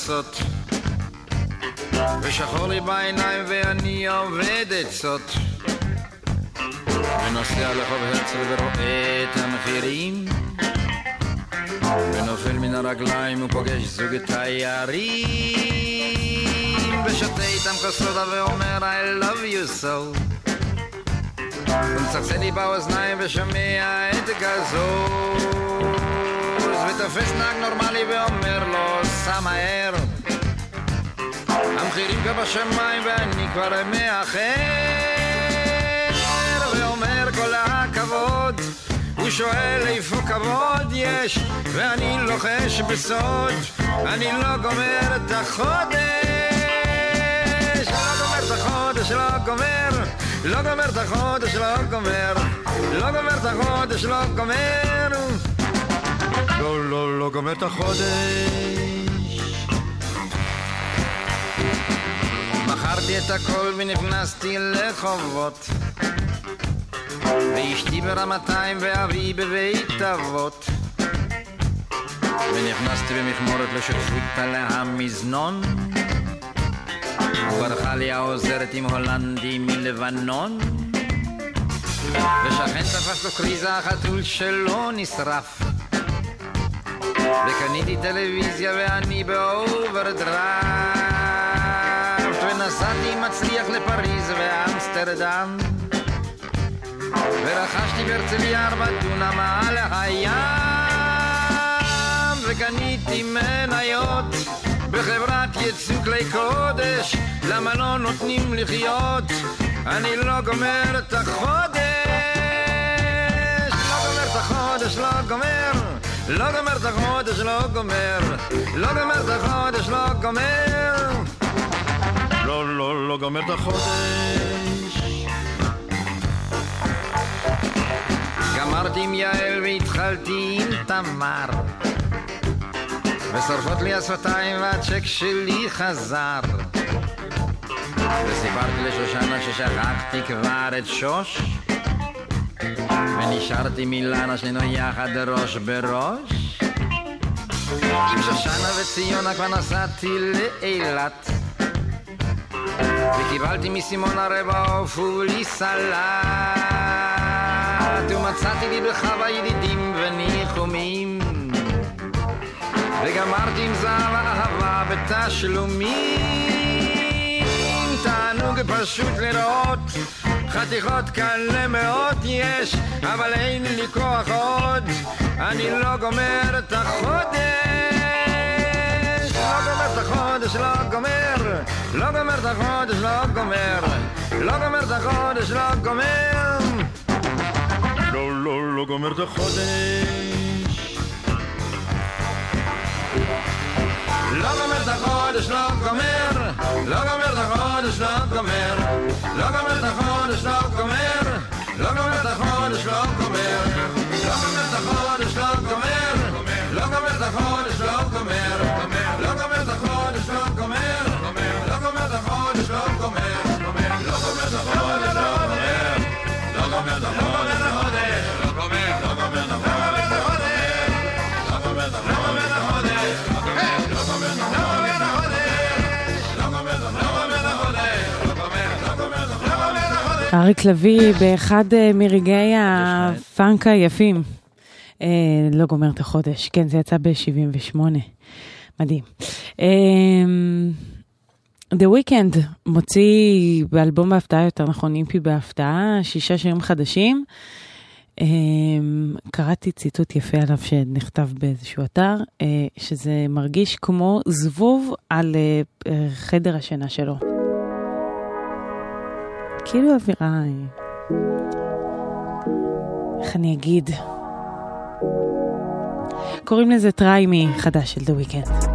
לעשות. ושחור לי בעיניים ואני עובד עצות ונוסע לחוב הרצל ורואה את המחירים. ונופל מן הרגליים ופוגש זוג תיירים. ושותה איתם כוס סודה ואומר I love you so. ומצחצח לי באוזניים ושומע את גזוז ותופס נהג נורמלי ואומר לו סע מהר המחירים כבר בשמיים ואני כבר מאחר ואומר כל הכבוד הוא שואל איפה כבוד יש ואני לוחש בסוד אני לא גומר את החודש לא גומר את החודש, לא גומר לא גומר את החודש, לא גומר לא גומר את החודש, לא גומר לא, לא, לא גומר את החודש. מכרתי את הכל ונכנסתי לחובות. ואשתי ברמתיים ואבי בבית אבות ונכנסתי במכמורת לשותפות על המזנון. וברחה לי העוזרת עם הולנדי מלבנון. ושכן תפס לו קריזה החתול שלו נשרף וקניתי טלוויזיה ואני באוברדרפט ונסעתי מצליח לפריז ואמסטרדם. ורכשתי בהרצליה ארבע דונם על הים וקניתי מניות בחברת ייצוא כלי קודש. למה לא נותנים לחיות? אני לא גומר את החודש. לא גומר את החודש לא גומר לא גומר את החודש לא גומר. לא גומר את החודש לא גומר. לא לא לא גומר את החודש. גמרתי עם יעל והתחלתי עם תמר. ושורפות לי השפתיים והצ'ק שלי חזר. וסיפרתי לשושנה ששכחתי כבר את שוש ונשארתי מילנה שנינו יחד ראש בראש. עם שושנה וציונה כבר נסעתי לאילת. וקיבלתי מסימון הרבע עוף סלט. ומצאתי לי בחווה ידידים וניחומים. וגמרתי עם זהב אהבה בתשלומים תענוג פשוט לראות חתיכות כאלה מאוד יש אבל אין לי כוח עוד. אני לא גומר את החודש. לא גומר את החודש, לא גומר. לא גומר את החודש, לא גומר. לא גומר את החודש, לא גומר. לא, לא, לא גומר את החודש. לא גומר את החודש, לא גומר. לא גומר את החודש, לא גומר גומר את החודש, לא גומר לא גומר את החודש, לא גומר לא גומר את החודש, לא גומר לא גומר את החודש, אריק לביא באחד אה, מרגעי הפאנק היפים. אה, לא גומר את החודש, כן, זה יצא ב-78. מדהים. אה, The Weeknd מוציא באלבום בהפתעה, יותר נכון, אימפי בהפתעה, שישה שירים חדשים. אה, קראתי ציטוט יפה עליו שנכתב באיזשהו אתר, אה, שזה מרגיש כמו זבוב על אה, חדר השינה שלו. כאילו אווירה... אה, איך אני אגיד? קוראים לזה Try Me חדש של The Weeknd.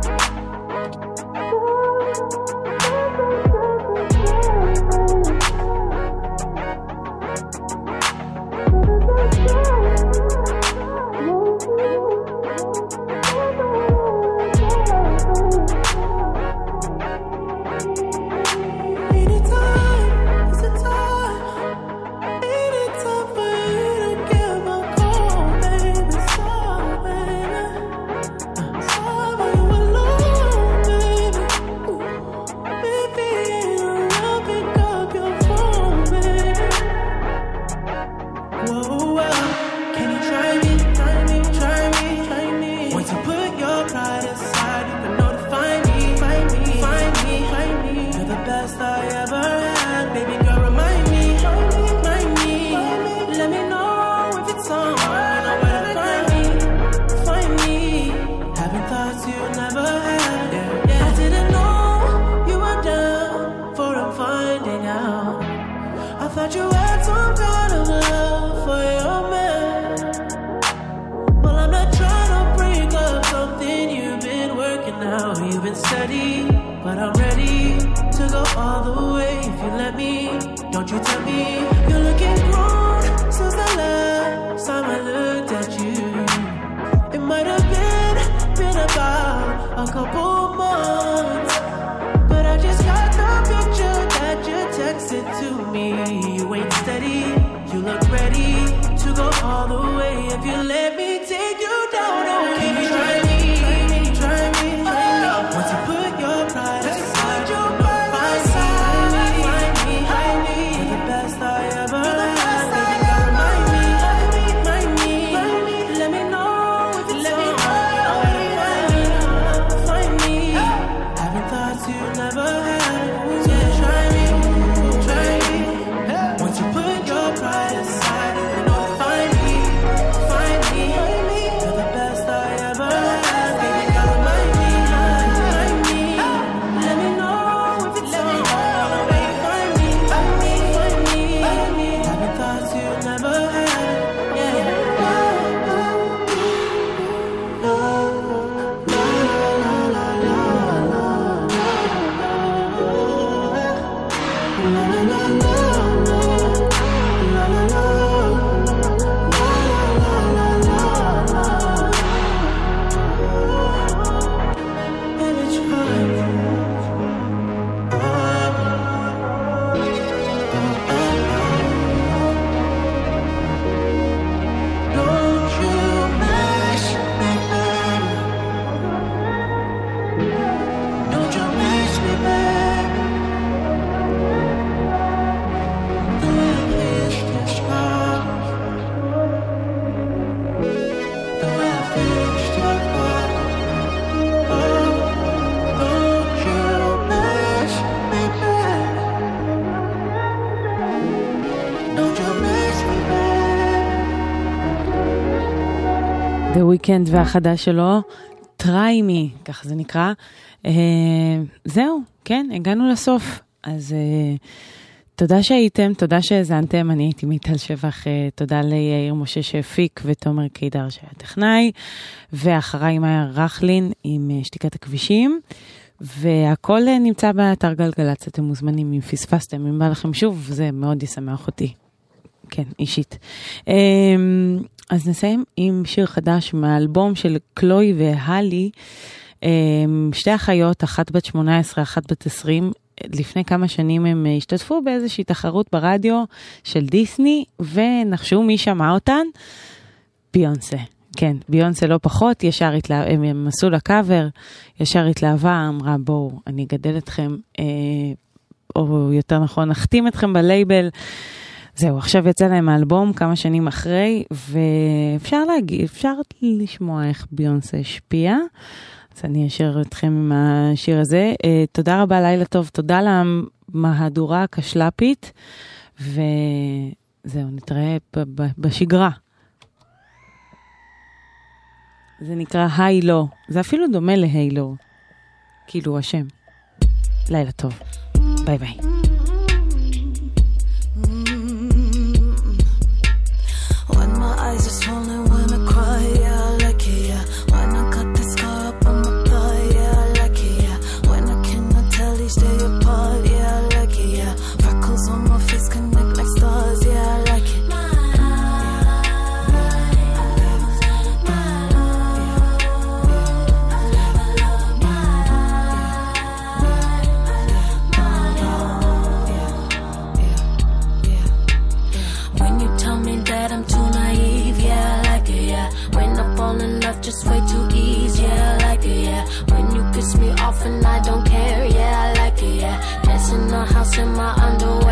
הוויקנד והחדש שלו, try me, ככה זה נקרא. Uh, זהו, כן, הגענו לסוף. אז uh, תודה שהייתם, תודה שהאזנתם, אני הייתי מיטל שבח, uh, תודה ליאיר משה שהפיק ותומר קידר שהיה טכנאי, ואחריי מאיה רכלין עם uh, שתיקת הכבישים. והכל נמצא באתר גלגלצ, אתם מוזמנים אם פספסתם, אם בא לכם שוב, זה מאוד ישמח אותי. כן, אישית. אמ, אז נסיים עם שיר חדש מהאלבום של קלוי והלי, אמ, שתי אחיות, אחת בת 18, אחת בת 20. לפני כמה שנים הם השתתפו באיזושהי תחרות ברדיו של דיסני, ונחשו מי שמע אותן? ביונסה. כן, ביונסה לא פחות, ישר התלהבה, הם, הם עשו לה קאבר, ישר התלהבה, אמרה בואו, אני אגדל אתכם, אה, או יותר נכון, אחתים אתכם בלייבל. זהו, עכשיו יצא להם האלבום כמה שנים אחרי, ואפשר להגיד, אפשר לשמוע איך ביונסה השפיעה. אז אני אשאיר אתכם עם השיר הזה. Uh, תודה רבה, לילה טוב, תודה למהדורה הקשל"פית, וזהו, נתראה בשגרה. זה נקרא היילו, זה אפילו דומה להיילו, כאילו השם. לילה טוב, ביי ביי. house in my underwear.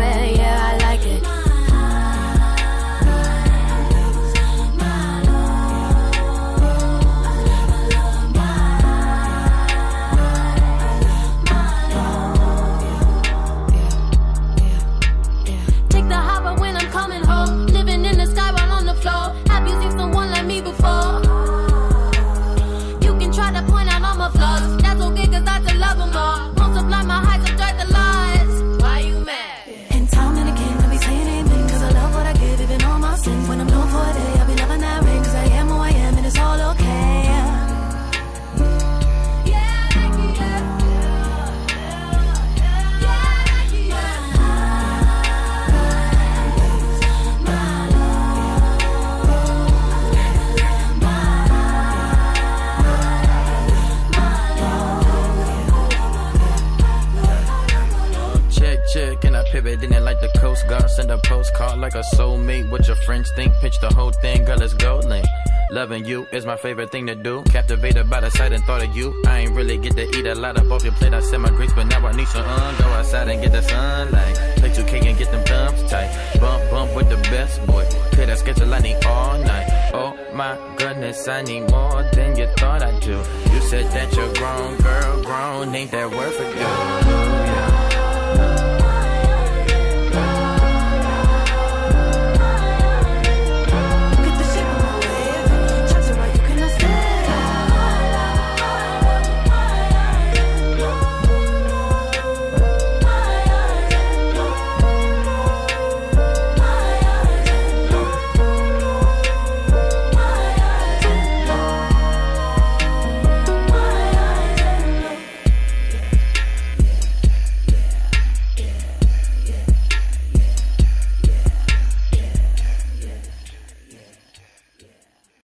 Like a soulmate. What your friends think? Pitch the whole thing, girl, let's go link. Loving you is my favorite thing to do. Captivated by the sight and thought of you. I ain't really get to eat a lot up off your plate. I said my grace, but now I need some un. Go outside and get the sunlight. Play 2K and get them thumbs tight. Bump, bump with the best boy. Play that schedule I need all night. Oh my goodness, I need more than you thought I do. You said that you're grown, girl, grown. Ain't that for you? Yeah.